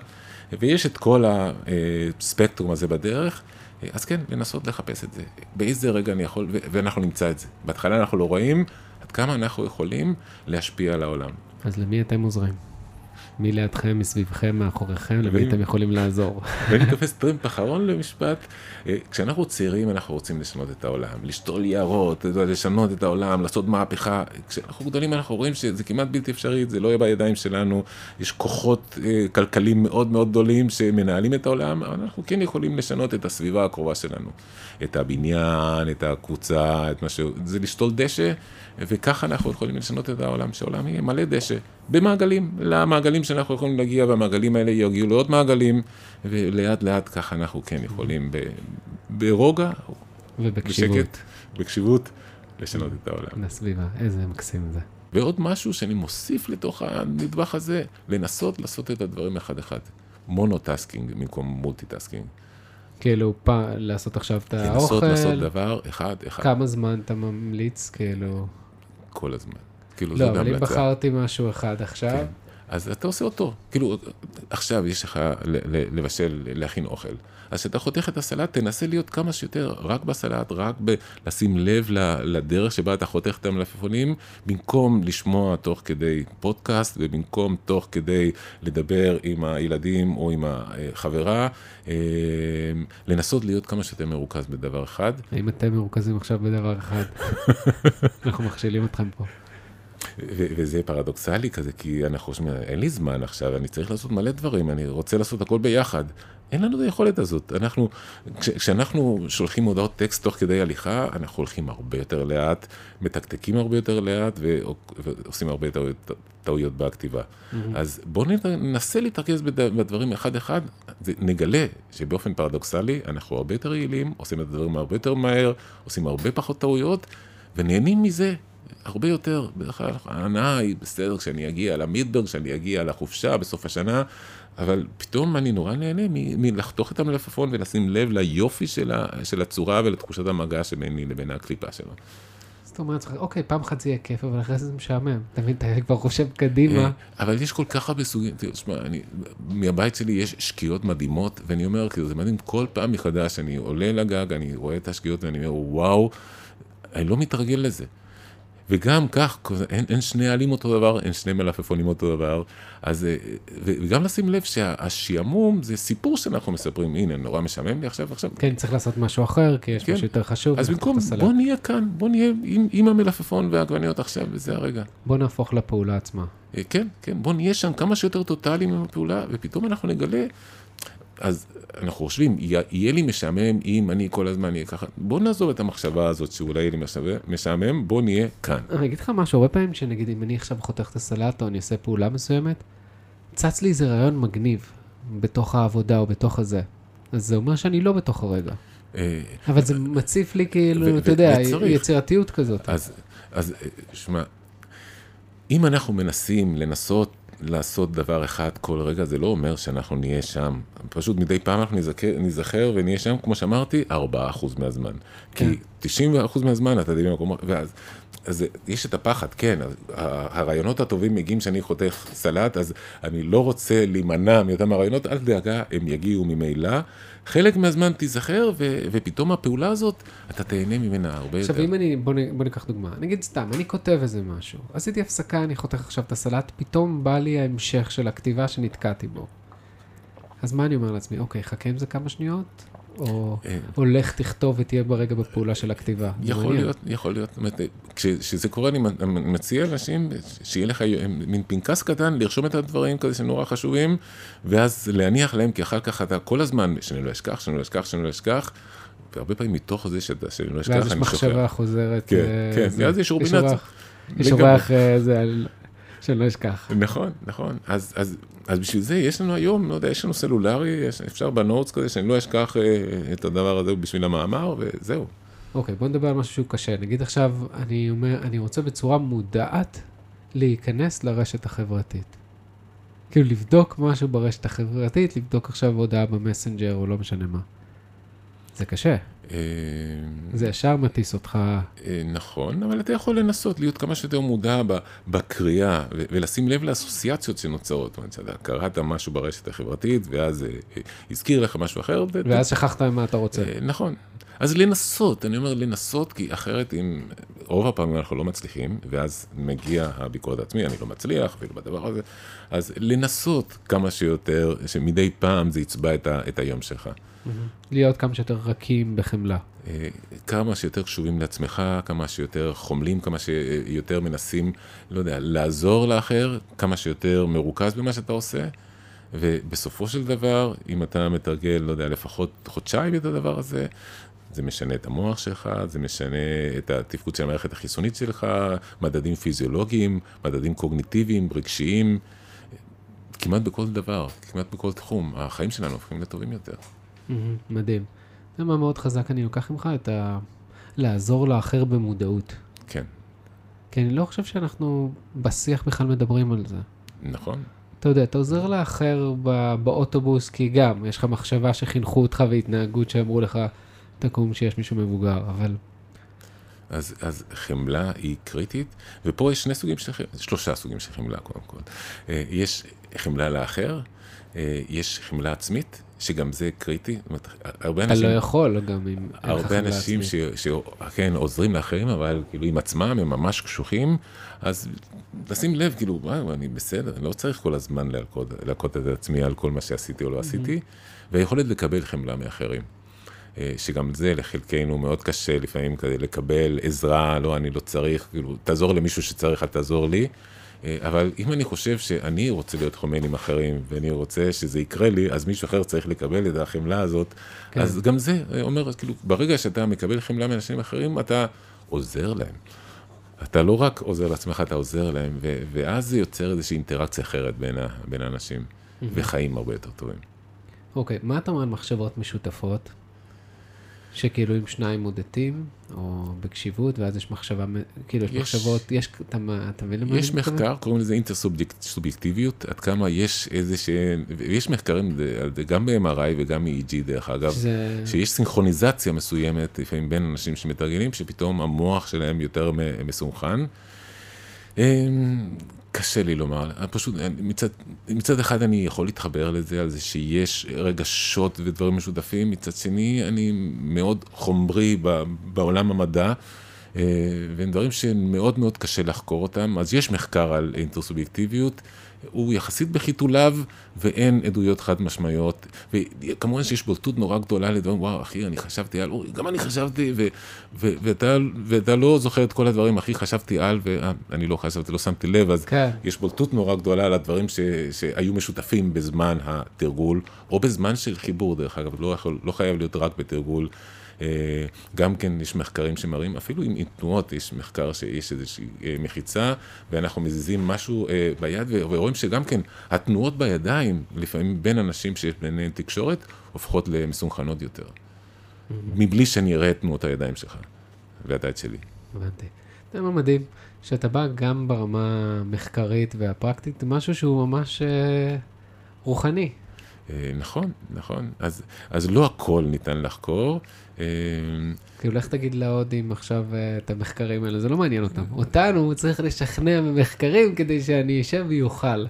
ויש את כל הספקטרום הזה בדרך, אז כן, לנסות לחפש את זה. באיזה רגע אני יכול, ואנחנו נמצא את זה. בהתחלה אנחנו לא רואים עד כמה אנחנו יכולים להשפיע על העולם. אז למי אתם עוזרים? מי לידכם, מסביבכם, מאחוריכם, למי אתם יכולים לעזור. ואני תופס טרמפ אחרון למשפט. אה, כשאנחנו צעירים אנחנו רוצים לשנות את העולם, לשתול יערות, לשנות את העולם, לעשות מהפכה. כשאנחנו גדולים אנחנו רואים שזה כמעט בלתי אפשרי, זה לא יהיה בידיים שלנו, יש כוחות אה, כלכליים מאוד מאוד גדולים שמנהלים את העולם, אבל אנחנו כן יכולים לשנות את הסביבה הקרובה שלנו. את הבניין, את הקבוצה, את מה ש... זה לשתול דשא. וככה אנחנו יכולים לשנות את העולם, שהעולם יהיה מלא דשא, במעגלים, למעגלים שאנחנו יכולים להגיע, והמעגלים האלה יגיעו לעוד מעגלים, ולאט לאט ככה אנחנו כן יכולים ב, ברוגע, ובקשיבות, בשקט, בקשיבות, לשנות את העולם. לסביבה, איזה מקסים זה. ועוד משהו שאני מוסיף לתוך הנדבך הזה, לנסות לעשות את הדברים אחד-אחד. monotasking במקום multitasking. כאילו, פע, לעשות עכשיו את האוכל. לנסות לעשות דבר אחד, אחד. כמה זמן אתה ממליץ, כאילו? כל הזמן. כאילו, לא, אבל אם בחרתי משהו אחד עכשיו... כן. אז אתה עושה אותו. כאילו, עכשיו יש לך לבשל, להכין אוכל. אז כשאתה חותך את הסלט, תנסה להיות כמה שיותר רק בסלט, רק ב- לשים לב לדרך שבה אתה חותך את המלפפונים, במקום לשמוע תוך כדי פודקאסט, ובמקום תוך כדי לדבר עם הילדים או עם החברה, אה, לנסות להיות כמה שיותר מרוכז בדבר אחד. האם אתם מרוכזים עכשיו בדבר אחד? אנחנו מכשילים אתכם פה. וזה פרדוקסלי כזה, כי אנחנו חושבים, אין לי זמן עכשיו, אני צריך לעשות מלא דברים, אני רוצה לעשות הכל ביחד. אין לנו את היכולת הזאת. אנחנו, כש, כשאנחנו שולחים הודעות טקסט תוך כדי הליכה, אנחנו הולכים הרבה יותר לאט, מתקתקים הרבה יותר לאט ועושים הרבה יותר טעויות בכתיבה. Mm-hmm. אז בואו ננסה להתרכז בדברים אחד-אחד, נגלה שבאופן פרדוקסלי אנחנו הרבה יותר יעילים, עושים את הדברים הרבה יותר מהר, עושים הרבה פחות טעויות, ונהנים מזה. הרבה יותר, בדרך כלל ההנאה היא בסדר כשאני אגיע למידברג, כשאני אגיע לחופשה בסוף השנה, אבל פתאום אני נורא נהנה מלחתוך את המלפפון ולשים לב ליופי של, ה, של הצורה ולתחושת המגע שביני לבין הקליפה שלו. זאת אומרת, אוקיי, פעם אחת זה יהיה כיף, אבל אחרי זה זה משעמם. אתה מבין, אתה כבר חושב קדימה. אה, אבל יש כל כך הרבה סוגים, תשמע, מהבית שלי יש שקיעות מדהימות, ואני אומר, כאילו, זה מדהים, כל פעם מחדש אני עולה לגג, אני רואה את השקיעות ואני אומר, וואו, אני לא מתרגל לזה. וגם כך, אין, אין שני עלים אותו דבר, אין שני מלפפונים אותו דבר. אז, אה, וגם לשים לב שהשעמום זה סיפור שאנחנו מספרים, הנה, נורא משעמם לי עכשיו, עכשיו. כן, צריך לעשות משהו אחר, כי יש כן. משהו יותר חשוב. אז במקום, בוא נהיה כאן, בוא נהיה עם, עם המלפפון והעגבניות עכשיו, וזה הרגע. בוא נהפוך לפעולה עצמה. אה, כן, כן, בוא נהיה שם כמה שיותר טוטאליים עם הפעולה, ופתאום אנחנו נגלה אז אנחנו חושבים, יהיה לי משעמם אם אני כל הזמן אהיה ככה, בוא נעזוב את המחשבה הזאת שאולי יהיה לי משעמם, בוא נהיה כאן. אני אגיד לך משהו, הרבה פעמים שנגיד אם אני עכשיו חותך את הסלט או אני עושה פעולה מסוימת, צץ לי איזה רעיון מגניב בתוך העבודה או בתוך הזה. אז זה אומר שאני לא בתוך הרגע. אה, אבל זה מציף לי כאילו, אתה יודע, יצירתיות כזאת. אז שמע, אם אנחנו מנסים לנסות לעשות דבר אחד כל רגע, זה לא אומר שאנחנו נהיה שם. פשוט מדי פעם אנחנו נזכר ונהיה שם, כמו שאמרתי, 4% מהזמן. כן. כי 90% מהזמן אתה יודע במקומות, ואז אז יש את הפחד, כן, הרעיונות הטובים מגיעים כשאני חותך סלט, אז אני לא רוצה להימנע מאותם הרעיונות, אל דאגה, הם יגיעו ממילא. חלק מהזמן תיזכר, ו- ופתאום הפעולה הזאת, אתה תהנה ממנה הרבה עכשיו, יותר. עכשיו, אם אני, בוא, בוא ניקח דוגמה, נגיד סתם, אני כותב איזה משהו, עשיתי הפסקה, אני חותך עכשיו את הסלט, פתאום בא לי ההמשך של הכתיבה שנתקעתי בו. אז מה אני אומר לעצמי? אוקיי, חכה עם זה כמה שניות, או, אה. או לך תכתוב ותהיה ברגע בפעולה של הכתיבה. יכול להיות, יכול להיות. כשזה קורה, אני מציע לאנשים שיהיה לך מין פנקס קטן, לרשום את הדברים כזה שנורא חשובים, ואז להניח להם, כי אחר כך אתה כל הזמן, שאני לא אשכח, שאני לא אשכח, שאני לא אשכח. והרבה פעמים מתוך זה שאתה, שאני לא אשכח, אני שוכר. ואז יש מחשבה חוזרת. כן, אה, כן, ואז יש רובינציה. יש אורח, זה, לא אשכח. נכון, נכון. אז, אז, אז בשביל זה יש לנו היום, לא יודע, יש לנו סלולרי, יש, אפשר בנוטס כזה, שאני לא אשכח אה, את הדבר הזה בשביל המאמר, וזהו. אוקיי, בוא נדבר על משהו שהוא קשה. נגיד עכשיו, אני אומר, אני רוצה בצורה מודעת להיכנס לרשת החברתית. כאילו לבדוק משהו ברשת החברתית, לבדוק עכשיו הודעה במסנג'ר או לא משנה מה. זה קשה. אה, זה ישר מטיס אותך. אה, נכון, אבל אתה יכול לנסות להיות כמה שיותר מודע בקריאה ולשים לב לאסוציאציות שנוצרות. קראת משהו ברשת החברתית, ואז אה, הזכיר לך משהו אחר. ואז שכחת מה אתה רוצה. נכון. אז לנסות, אני אומר לנסות, כי אחרת אם רוב הפעמים אנחנו לא מצליחים, ואז מגיע הביקורת העצמי, אני לא מצליח, אפילו בדבר הזה, אז לנסות כמה שיותר, שמדי פעם זה יצבע את, ה, את היום שלך. להיות כמה שיותר רכים בחמלה. אה, כמה שיותר קשובים לעצמך, כמה שיותר חומלים, כמה שיותר מנסים, לא יודע, לעזור לאחר, כמה שיותר מרוכז במה שאתה עושה. ובסופו של דבר, אם אתה מתרגל, לא יודע, לפחות חודשיים את הדבר הזה, זה משנה את המוח שלך, זה משנה את התפקוד של המערכת החיסונית שלך, מדדים פיזיולוגיים, מדדים קוגניטיביים, רגשיים, כמעט בכל דבר, כמעט בכל תחום, החיים שלנו הופכים לטובים יותר. מדהים. זה מה מאוד חזק אני לוקח ממך, את ה... לעזור לאחר במודעות. כן. כי אני לא חושב שאנחנו בשיח בכלל מדברים על זה. נכון. אתה יודע, אתה עוזר לאחר באוטובוס, כי גם, יש לך מחשבה שחינכו אותך והתנהגות שאמרו לך, תקום שיש מישהו מבוגר, אבל... אז, אז חמלה היא קריטית, ופה יש שני סוגים של חמלה, שלושה סוגים של חמלה קודם כל. אה, יש חמלה לאחר, אה, יש חמלה עצמית, שגם זה קריטי. הרבה אנשים... אתה לא יכול גם אם... הרבה אנשים ש, ש, כן, עוזרים לאחרים, אבל כאילו עם עצמם הם ממש קשוחים, אז לשים לב, כאילו, וואו, אני בסדר, אני לא צריך כל הזמן להכות את עצמי על כל מה שעשיתי או לא עשיתי, והיכולת לקבל חמלה מאחרים. אה, שגם זה לחלקנו מאוד קשה לפעמים כדי לקבל עזרה, לא, אני לא צריך, כאילו, תעזור למישהו שצריך, אל תעזור לי. אה, אבל אם אני חושב שאני רוצה להיות חומן עם אחרים, ואני רוצה שזה יקרה לי, אז מישהו אחר צריך לקבל את החמלה הזאת. כן. אז גם זה אומר, כאילו, ברגע שאתה מקבל חמלה מאנשים אחרים, אתה עוזר להם. אתה לא רק עוזר לעצמך, אתה עוזר להם, ו- ואז זה יוצר איזושהי אינטראקציה אחרת בין, ה- בין האנשים, mm-hmm. וחיים הרבה יותר טובים. אוקיי, okay, מה אתה אומר על מחשבות משותפות? שכאילו אם שניים מודדים, או בקשיבות, ואז יש מחשבה, כאילו יש, יש מחשבות, יש, אתה, אתה מבין למה אני מתכוון? יש מחקר, קוראים לזה אינטרסובייקטיביות, עד כמה יש איזה ש... ויש מחקרים על זה גם ב-MRI וגם מ-EG דרך אגב, שזה... שיש סינכרוניזציה מסוימת לפעמים בין אנשים שמתרגלים, שפתאום המוח שלהם יותר מסונכן. קשה לי לומר, פשוט מצד, מצד אחד אני יכול להתחבר לזה, על זה שיש רגשות ודברים משותפים, מצד שני אני מאוד חומרי בעולם המדע, אה, והם דברים שמאוד מאוד קשה לחקור אותם, אז יש מחקר על אינטרסובייקטיביות, הוא יחסית בחיתוליו, ואין עדויות חד משמעיות, וכמובן שיש בולטות נורא גדולה לדברים, וואו, אחי, אני חשבתי על, אוי, גם אני חשבתי, ו, ו, ואתה, ואתה לא זוכר את כל הדברים, אחי, חשבתי על, ואני לא חשבתי, לא שמתי לב, אז כן. יש בולטות נורא גדולה על הדברים ש, שהיו משותפים בזמן התרגול, או בזמן של חיבור, דרך אגב, לא, יכול, לא חייב להיות רק בתרגול. אה, גם כן יש מחקרים שמראים, אפילו עם, עם תנועות יש מחקר שיש איזושהי אה, מחיצה, ואנחנו מזיזים משהו אה, ביד, ורואים שגם כן התנועות בידיים, לפעמים בין אנשים שיש ביניהם תקשורת, הופכות למסונכנות יותר. מבלי שאני אראה את תנועות הידיים שלך, את שלי. הבנתי. זה מה מדהים, שאתה בא גם ברמה המחקרית והפרקטית, משהו שהוא ממש אה, רוחני. אה, נכון, נכון. אז, אז לא הכל ניתן לחקור. אה, כאילו, לך תגיד להודים עכשיו אה, את המחקרים האלה, זה לא מעניין אותם. אותנו צריך לשכנע במחקרים כדי שאני אשב ויוכל.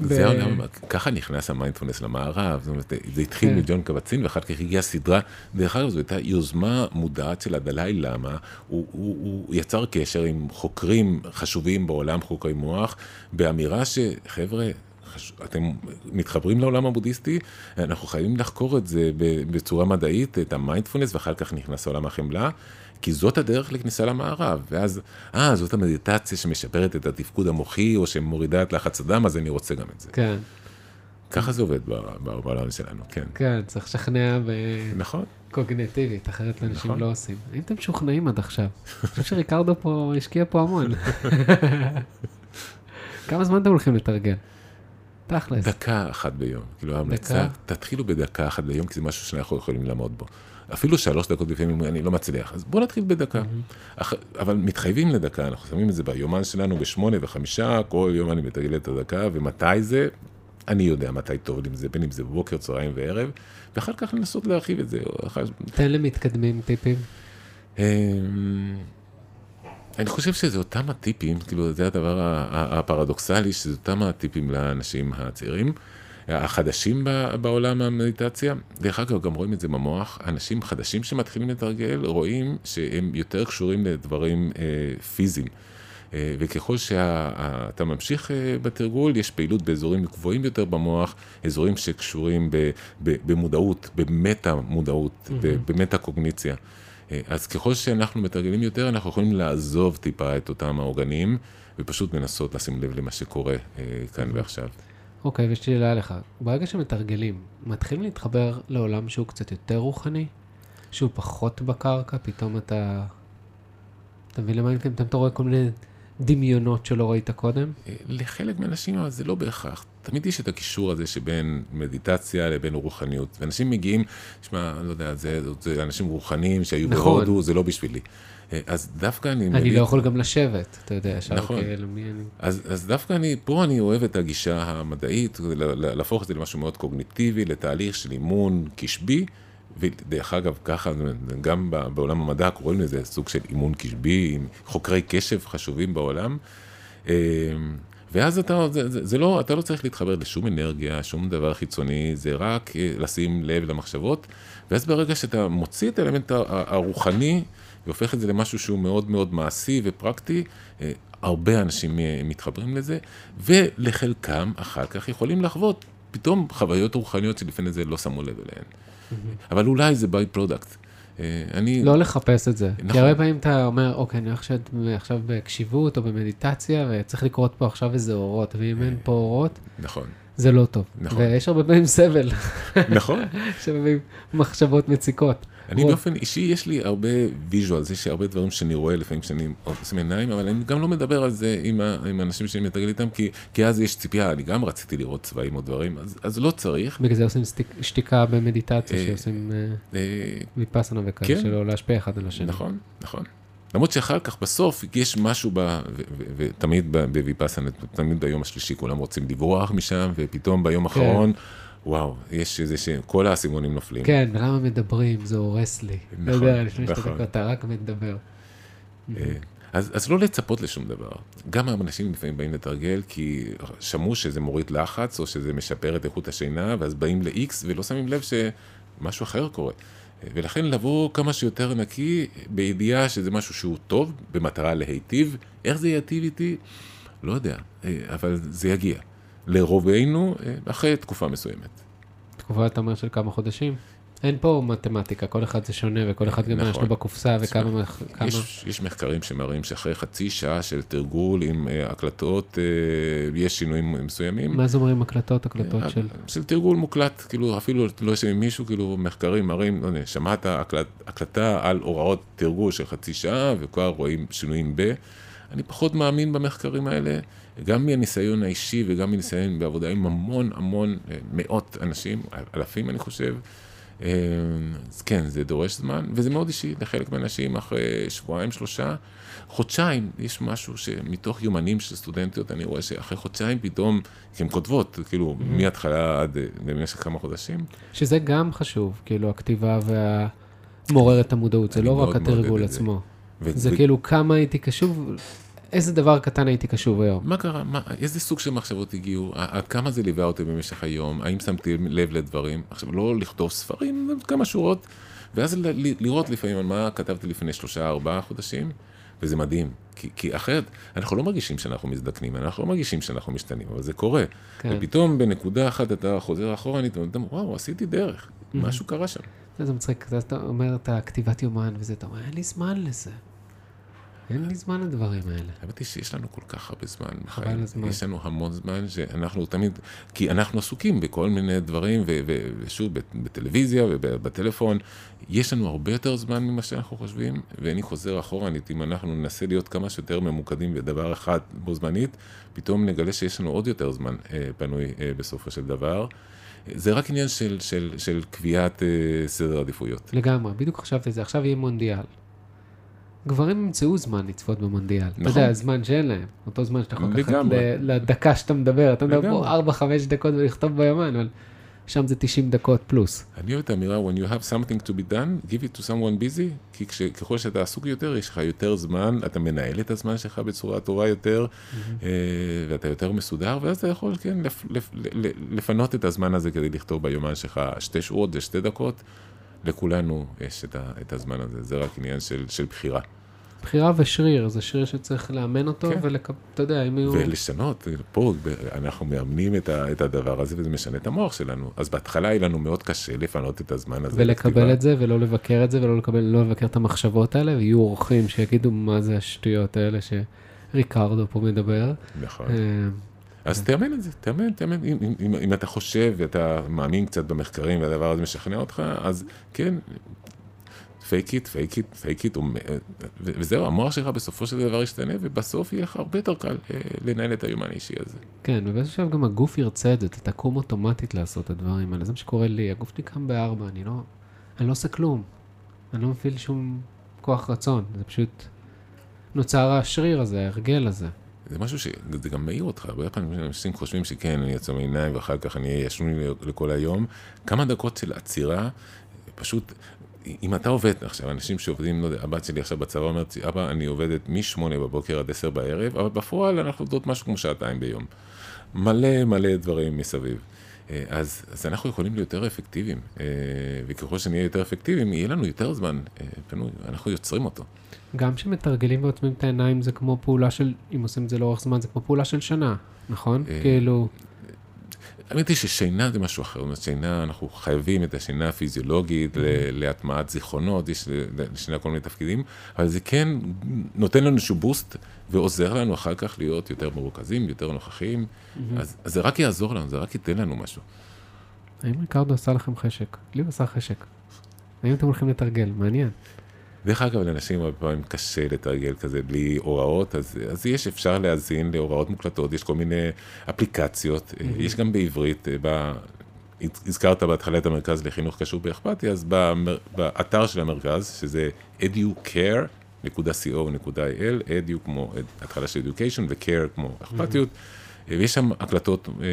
זה העולם, ככה נכנס המיינדפולנס למערב, זאת אומרת, זה התחיל כן. מג'ון קבצין, ואחר כך הגיעה סדרה, דרך אגב, זו הייתה יוזמה מודעת של הדלאי למה, הוא יצר קשר עם חוקרים חשובים בעולם, חוקרי מוח, באמירה שחבר'ה, אתם מתחברים לעולם הבודהיסטי, אנחנו חייבים לחקור את זה בצורה מדעית, את המיינדפולנס, ואחר כך נכנס לעולם החמלה, כי זאת הדרך לכניסה למערב. ואז, אה, זאת המדיטציה שמשפרת את התפקוד המוחי, או שמורידה את לחץ הדם, אז אני רוצה גם את זה. כן. ככה זה עובד בעולם שלנו, כן. כן, צריך לשכנע ב... נכון. קוגנטיבית, אחרת אנשים נכון. לא עושים. האם אתם משוכנעים עד עכשיו? אני חושב שריקרדו פה השקיע פה המון. כמה זמן אתם הולכים לתרגל? תכלס. דקה אחת ביום. כאילו ההמלצה, תתחילו בדקה אחת ביום, כי זה משהו שאנחנו יכולים לעמוד בו. אפילו שלוש דקות לפעמים אני לא מצליח, אז בואו נתחיל בדקה. Mm-hmm. אח, אבל מתחייבים לדקה, אנחנו שמים את זה ביומן שלנו בשמונה וחמישה, כל יום אני מתרגל את הדקה, ומתי זה, אני יודע מתי טוב לי עם זה, בין אם זה בבוקר, צהריים וערב, ואחר כך לנסות להרחיב את זה. תן למתקדמים טיפים. אני חושב שזה אותם הטיפים, כאילו זה הדבר הפרדוקסלי, שזה אותם הטיפים לאנשים הצעירים, החדשים בעולם המדיטציה. דרך אגב, גם רואים את זה במוח, אנשים חדשים שמתחילים לתרגל, רואים שהם יותר קשורים לדברים אה, פיזיים. אה, וככל שאתה ממשיך אה, בתרגול, יש פעילות באזורים גבוהים יותר במוח, אזורים שקשורים במודעות, במטה מודעות, mm-hmm. במטה קוגניציה. אה, אז ככל שאנחנו מתרגלים יותר, אנחנו יכולים לעזוב טיפה את אותם העוגנים, ופשוט לנסות לשים לב למה שקורה אה, כאן. ועכשיו. אוקיי, ויש לי שאלה לך. ברגע שמתרגלים, מתחילים להתחבר לעולם שהוא קצת יותר רוחני? שהוא פחות בקרקע? פתאום אתה... אתה מבין למה? אתה רואה כל מיני דמיונות שלא ראית קודם? אה, לחלק מהאנשים זה לא בהכרח. תמיד יש את הקישור הזה שבין מדיטציה לבין רוחניות. ואנשים מגיעים, שמע, אני לא יודע, זה, זה אנשים רוחניים שהיו נכון. בהודו, זה לא בשבילי. אה, אז דווקא אני... אני מביט... לא יכול גם לשבת, אתה יודע, ישר נכון. כאלה, מי אני... אז, אז דווקא אני, פה אני אוהב את הגישה המדעית, להפוך את זה למשהו מאוד קוגניטיבי, לתהליך של אימון קשבי. ודרך אגב, ככה, גם בעולם המדע קוראים לזה סוג של אימון קשבי, עם חוקרי קשב חשובים בעולם. אה, ואז אתה, זה, זה, זה לא, אתה לא צריך להתחבר לשום אנרגיה, שום דבר חיצוני, זה רק אה, לשים לב למחשבות, ואז ברגע שאתה מוציא את האלמנט הרוחני, והופך את זה למשהו שהוא מאוד מאוד מעשי ופרקטי, אה, הרבה אנשים מתחברים לזה, ולחלקם אחר כך יכולים לחוות פתאום חוויות רוחניות שלפני זה לא שמו לב אליהן. Mm-hmm. אבל אולי זה by-product. אני... לא לחפש את זה. נכון. כי הרבה פעמים אתה אומר, אוקיי, אני עכשיו, עכשיו בקשיבות או במדיטציה, וצריך לקרות פה עכשיו איזה אורות, ואם אין פה אורות, נכון. זה לא טוב. נכון. ויש הרבה פעמים סבל. נכון. יש הרבה פעמים מחשבות מציקות. אני באופן אישי, יש לי הרבה ויז'ואל, יש לי הרבה דברים שאני רואה לפעמים כשאני עושה עיניים, אבל אני גם לא מדבר על זה עם, ה, עם האנשים שאני מתרגל איתם, כי, כי אז יש ציפייה, אני גם רציתי לראות צבעים או דברים, אז, אז לא צריך. בגלל זה עושים שתיקה במדיטציה, אה, שעושים ויפסנה אה, וכאלה, כן. שלא להשפיע אחד על השני. נכון, נכון. למרות שאחר כך, בסוף, יש משהו, ב, ותמיד בוויפסנה, תמיד ביום השלישי כולם רוצים לברוח משם, ופתאום ביום כן. וואו, יש איזה ש... כל האסימונים נופלים. כן, ולמה מדברים? זה הורס לי. נכון, נכון. אתה יודע, לפני שאתה דקות, אתה רק מדבר. אה, אז, אז לא לצפות לשום דבר. גם האנשים לפעמים באים לתרגל כי שמעו שזה מוריד לחץ, או שזה משפר את איכות השינה, ואז באים ל-X ולא שמים לב שמשהו אחר קורה. ולכן לבוא כמה שיותר נקי, בידיעה שזה משהו שהוא טוב, במטרה להיטיב. איך זה ייטיב איתי? לא יודע, אה, אבל זה יגיע. לרובנו, אה, אחרי תקופה מסוימת. תקופה, אתה אומר, של כמה חודשים? אין פה מתמטיקה, כל אחד זה שונה, וכל אחד גם נכון. יש לו בקופסה, וכמה... תשמע, כמה... יש, יש מחקרים שמראים שאחרי חצי שעה של תרגול עם uh, הקלטות, uh, יש שינויים מסוימים. מה זה אומרים הקלטות, הקלטות של... של תרגול מוקלט, כאילו אפילו לא עם מישהו, כאילו מחקרים מראים, לא יודע, שמעת הקלט, הקלטה על הוראות תרגול של חצי שעה, וכבר רואים שינויים ב... אני פחות מאמין במחקרים האלה, גם מהניסיון האישי וגם מניסיון בעבודה עם המון המון, אה, מאות אנשים, אלפים אני חושב. אה, אז כן, זה דורש זמן, וזה מאוד אישי לחלק מהאנשים, אחרי שבועיים, שלושה, חודשיים, יש משהו שמתוך יומנים של סטודנטיות, אני רואה שאחרי חודשיים פתאום, כי הן כותבות, כאילו, מההתחלה עד אה, במשך כמה חודשים, שזה גם חשוב, כאילו, הכתיבה והמעורר את המודעות, זה לא רק התרגול זה. עצמו. ו- זה כאילו כמה הייתי קשוב, איזה דבר קטן הייתי קשוב היום. מה קרה? מה, איזה סוג של מחשבות הגיעו? עד כמה זה ליווה אותי במשך היום? האם שמתי לב לדברים? עכשיו, לא לכתוב ספרים, כמה שורות, ואז לראות לפעמים על מה כתבתי לפני שלושה, ארבעה חודשים, וזה מדהים. כי, כי אחרת, אנחנו לא מרגישים שאנחנו מזדקנים, אנחנו לא מרגישים שאנחנו משתנים, אבל זה קורה. כן. ופתאום בנקודה אחת אתה חוזר אחורנית, ואתה אומר, וואו, עשיתי דרך, משהו קרה שם. זה מצחיק, אתה אומר את הכתיבת יומן וזה, אתה אומר, אין לי זמן לזה. אין לי זמן לדברים האלה. האמת היא שיש לנו כל כך הרבה זמן. חבל. הזמן. יש לנו המון זמן שאנחנו תמיד, כי אנחנו עסוקים בכל מיני דברים, ו- ו- ושוב, בטלוויזיה ובטלפון, יש לנו הרבה יותר זמן ממה שאנחנו חושבים, ואני חוזר אחורנית, אם אנחנו ננסה להיות כמה שיותר ממוקדים בדבר אחד בו זמנית, פתאום נגלה שיש לנו עוד יותר זמן אה, פנוי אה, בסופו של דבר. זה רק עניין של, של, של קביעת אה, סדר עדיפויות. לגמרי, בדיוק חשבתי על זה, עכשיו יהיה מונדיאל. גברים ימצאו זמן לצפות במונדיאל. אתה נכון. יודע, זמן שאין להם. אותו זמן שאתה יכול לקחת. ל- לדקה שאתה מדבר. אתה מדבר. פה 4-5 דקות ולכתוב ביומן, אבל שם זה 90 דקות פלוס. אני אוהב את האמירה, when you have something to be done, give it to someone busy, כי כש- ככל שאתה עסוק יותר, יש לך יותר זמן, אתה מנהל את הזמן שלך בצורה טובה יותר, אה, ואתה יותר מסודר, ואז אתה יכול, כן, לפ, לפ, ל- לפנות את הזמן הזה כדי לכתוב ביומן שלך שתי שורות, זה שתי דקות. לכולנו יש את, ה, את הזמן הזה, זה רק עניין של, של בחירה. בחירה ושריר, זה שריר שצריך לאמן אותו, כן. ולקב... אתה יודע, אם יהיו... ולשנות, פה אנחנו מאמנים את, ה, את הדבר הזה וזה משנה את המוח שלנו. אז בהתחלה יהיה לנו מאוד קשה לפנות את הזמן הזה. ולקבל לכתיבה. את זה, ולא לבקר את זה, ולא לקבל, לא לבקר את המחשבות האלה, ויהיו אורחים שיגידו מה זה השטויות האלה שריקרדו פה מדבר. נכון. אז תאמן את זה, תאמן, תאמן. אם, אם, אם, אם אתה חושב ואתה מאמין קצת במחקרים והדבר הזה משכנע אותך, אז כן, fake it, fake it, fake it, וזהו, המוח שלך בסופו של דבר ישתנה, ובסוף יהיה לך הרבה יותר קל אה, לנהל את היומן האישי הזה. כן, ובאיזשהו שלב גם הגוף ירצה את זה, אתה תקום אוטומטית לעשות את הדברים האלה. זה מה שקורה לי, הגוף שלי קם בארבע, אני לא, אני לא עושה כלום. אני לא מפעיל שום כוח רצון, זה פשוט נוצר השריר הזה, ההרגל הזה. זה משהו שזה גם מעיר אותך, הרבה פעמים אנשים חושבים שכן, אני אעצום עיניים ואחר כך אני אהיה ישן לכל היום. כמה דקות של עצירה, פשוט, אם אתה עובד עכשיו, אנשים שעובדים, לא יודע, הבת שלי עכשיו בצבא אומרת, אבא, אני עובדת מ-8 בבוקר עד 10 בערב, אבל בפועל אנחנו עובדות משהו כמו שעתיים ביום. מלא מלא דברים מסביב. אה, אז, אז אנחנו יכולים להיות יותר אפקטיביים, אה, וככל שנהיה יותר אפקטיביים, יהיה לנו יותר זמן אה, פנוי, אנחנו יוצרים אותו. גם כשמתרגלים ועוצמים את העיניים זה כמו פעולה של, אם עושים את זה לאורך זמן, זה כמו פעולה של שנה, נכון? אה, כאילו, האמת היא ששינה זה משהו אחר, זאת אומרת, שינה, אנחנו חייבים את השינה הפיזיולוגית להטמעת זיכרונות, יש לשינה כל מיני תפקידים, אבל זה כן נותן לנו איזשהו בוסט ועוזר לנו אחר כך להיות יותר מרוכזים, יותר נוכחים, אז, אז זה רק יעזור לנו, זה רק ייתן לנו משהו. האם ריקרדו עשה לכם חשק? לי הוא עשה חשק. האם אתם הולכים לתרגל? מעניין. דרך אגב, לאנשים הרבה פעמים קשה לתרגל כזה בלי הוראות, אז, אז יש, אפשר להאזין להוראות מוקלטות, יש כל מיני אפליקציות, יש גם בעברית, אה, ב... הזכרת בהתחלה את המרכז לחינוך קשור באכפתיה, אז במר... באתר של המרכז, שזה educare.co.il, edu כמו התחלה של education ו-care כמו אכפתיות, ויש שם הקלטות אה,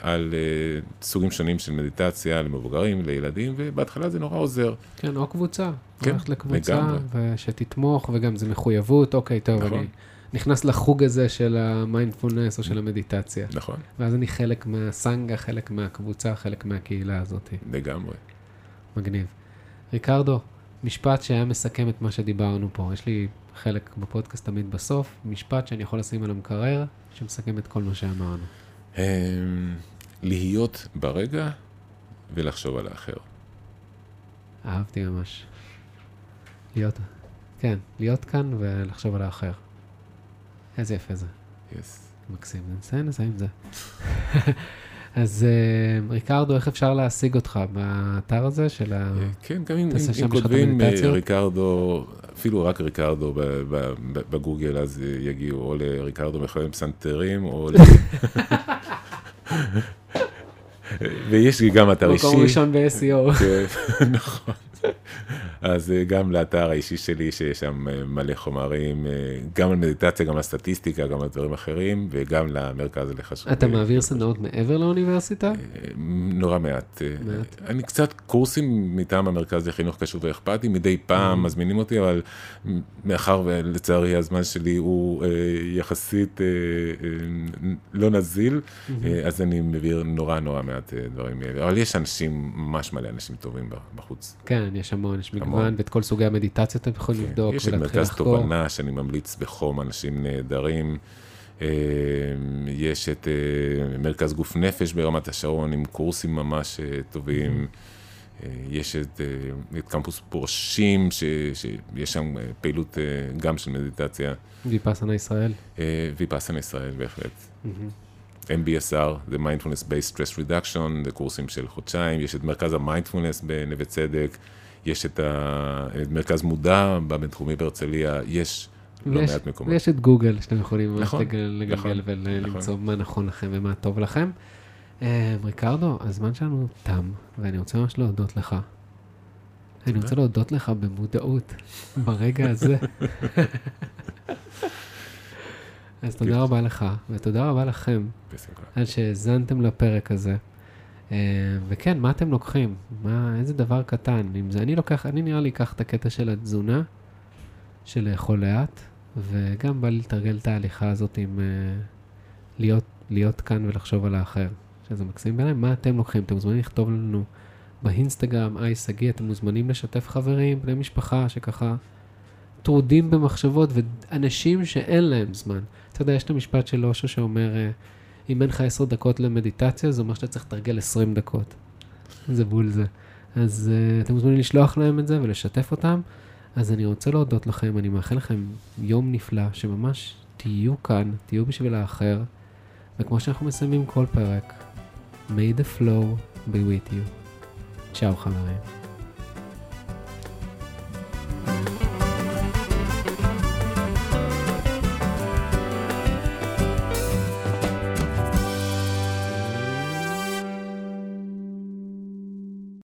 על אה, סוגים שונים של מדיטציה למבוגרים, לילדים, ובהתחלה זה נורא עוזר. כן, או קבוצה. כן, ללכת לקבוצה, לגמרי. ושתתמוך, וגם זה מחויבות, אוקיי, טוב, נכון. אני נכנס לחוג הזה של המיינדפולנס או של המדיטציה. נכון, ואז אני חלק מהסנגה, חלק מהקבוצה, חלק מהקהילה הזאת. לגמרי. מגניב. ריקרדו, משפט שהיה מסכם את מה שדיברנו פה. יש לי חלק בפודקאסט תמיד בסוף, משפט שאני יכול לשים על המקרר, שמסכם את כל מה שאמרנו. אמ, להיות ברגע ולחשוב על האחר. אהבתי ממש. להיות, כן, להיות כאן ולחשוב על האחר. איזה יפה זה. Yes. מקסים, נסיים, נסיים עם זה. אז אה, ריקרדו, איך אפשר להשיג אותך באתר הזה של ה... כן, גם אם, כותבים אה? ריקרדו, אפילו רק ריקרדו בגוגל, אז יגיעו או לריקרדו מחמם פסנתרים, או ל... ויש לי גם אתר אישי. מקום ראשון ב-SEO. כן, נכון. אז אה, גם לאתר האישי שלי, שיש שם אה, מלא חומרים, אה, גם על מדיטציה, גם על סטטיסטיקה, גם על דברים אחרים, וגם למרכז לחשוב. אתה מעביר סדנאות מעבר לאוניברסיטה? נורא מעט. מעט. אני קצת קורסים מטעם המרכז לחינוך קשור ואכפתי, מדי פעם מזמינים אותי, אבל מאחר ולצערי הזמן שלי הוא יחסית לא נזיל, אה, אז אני מעביר נורא נורא מעט אה, דברים. אבל יש אנשים, ממש מלא אנשים טובים בחוץ. כן, יש המון, יש מגוון, המון. ואת כל סוגי המדיטציות אתם יכולים לבדוק יש את מרכז לחקור. תובנה שאני ממליץ בחום, אנשים נהדרים. אה, יש את מרכז גוף נפש ברמת השרון עם קורסים ממש טובים. אה, יש את, אה, את קמפוס פורשים, ש- שיש שם אה, פעילות אה, גם של מדיטציה. ויפאסנה ישראל. אה, ויפאסנה ישראל בהחלט. מהמם. MBSR, The Mindfulness Based Stress Reduction, זה קורסים של חודשיים, יש את מרכז המיינדפולנס בנווה צדק, יש את, ה... את מרכז מודע בבינתחומי בהרצליה, יש לא מעט מקומות. ויש את גוגל, שאתם יכולים נכון, לגל- נכון, לגלגל ולמצוא נכון. מה נכון לכם ומה טוב לכם. אה, ריקרדו, הזמן שלנו תם, ואני רוצה ממש להודות לך. אני רוצה להודות לך במודעות, ברגע הזה. אז תודה רבה לך, ותודה רבה לכם. על שהאזנתם לפרק הזה. אה, וכן, מה אתם לוקחים? מה, איזה דבר קטן? אם זה, אני לוקח, אני נראה לי אקח את הקטע של התזונה, של לאכול לאט, וגם בא לי לתרגל את ההליכה הזאת עם אה, להיות, להיות כאן ולחשוב על האחר, שזה מקסים בעיניי. מה אתם לוקחים? אתם מוזמנים לכתוב לנו באינסטגרם, היי שגיא, אתם מוזמנים לשתף חברים, בני משפחה, שככה טרודים במחשבות, ואנשים שאין להם זמן. אתה יודע, יש את המשפט של אושו שאומר, אם אין לך עשר דקות למדיטציה, זה אומר שאתה צריך לתרגל עשרים דקות. זה בול זה. אז uh, אתם מוזמנים לשלוח להם את זה ולשתף אותם. אז אני רוצה להודות לכם, אני מאחל לכם יום נפלא, שממש תהיו כאן, תהיו בשביל האחר, וכמו שאנחנו מסיימים כל פרק, may the flow be with you. צ'או חברים.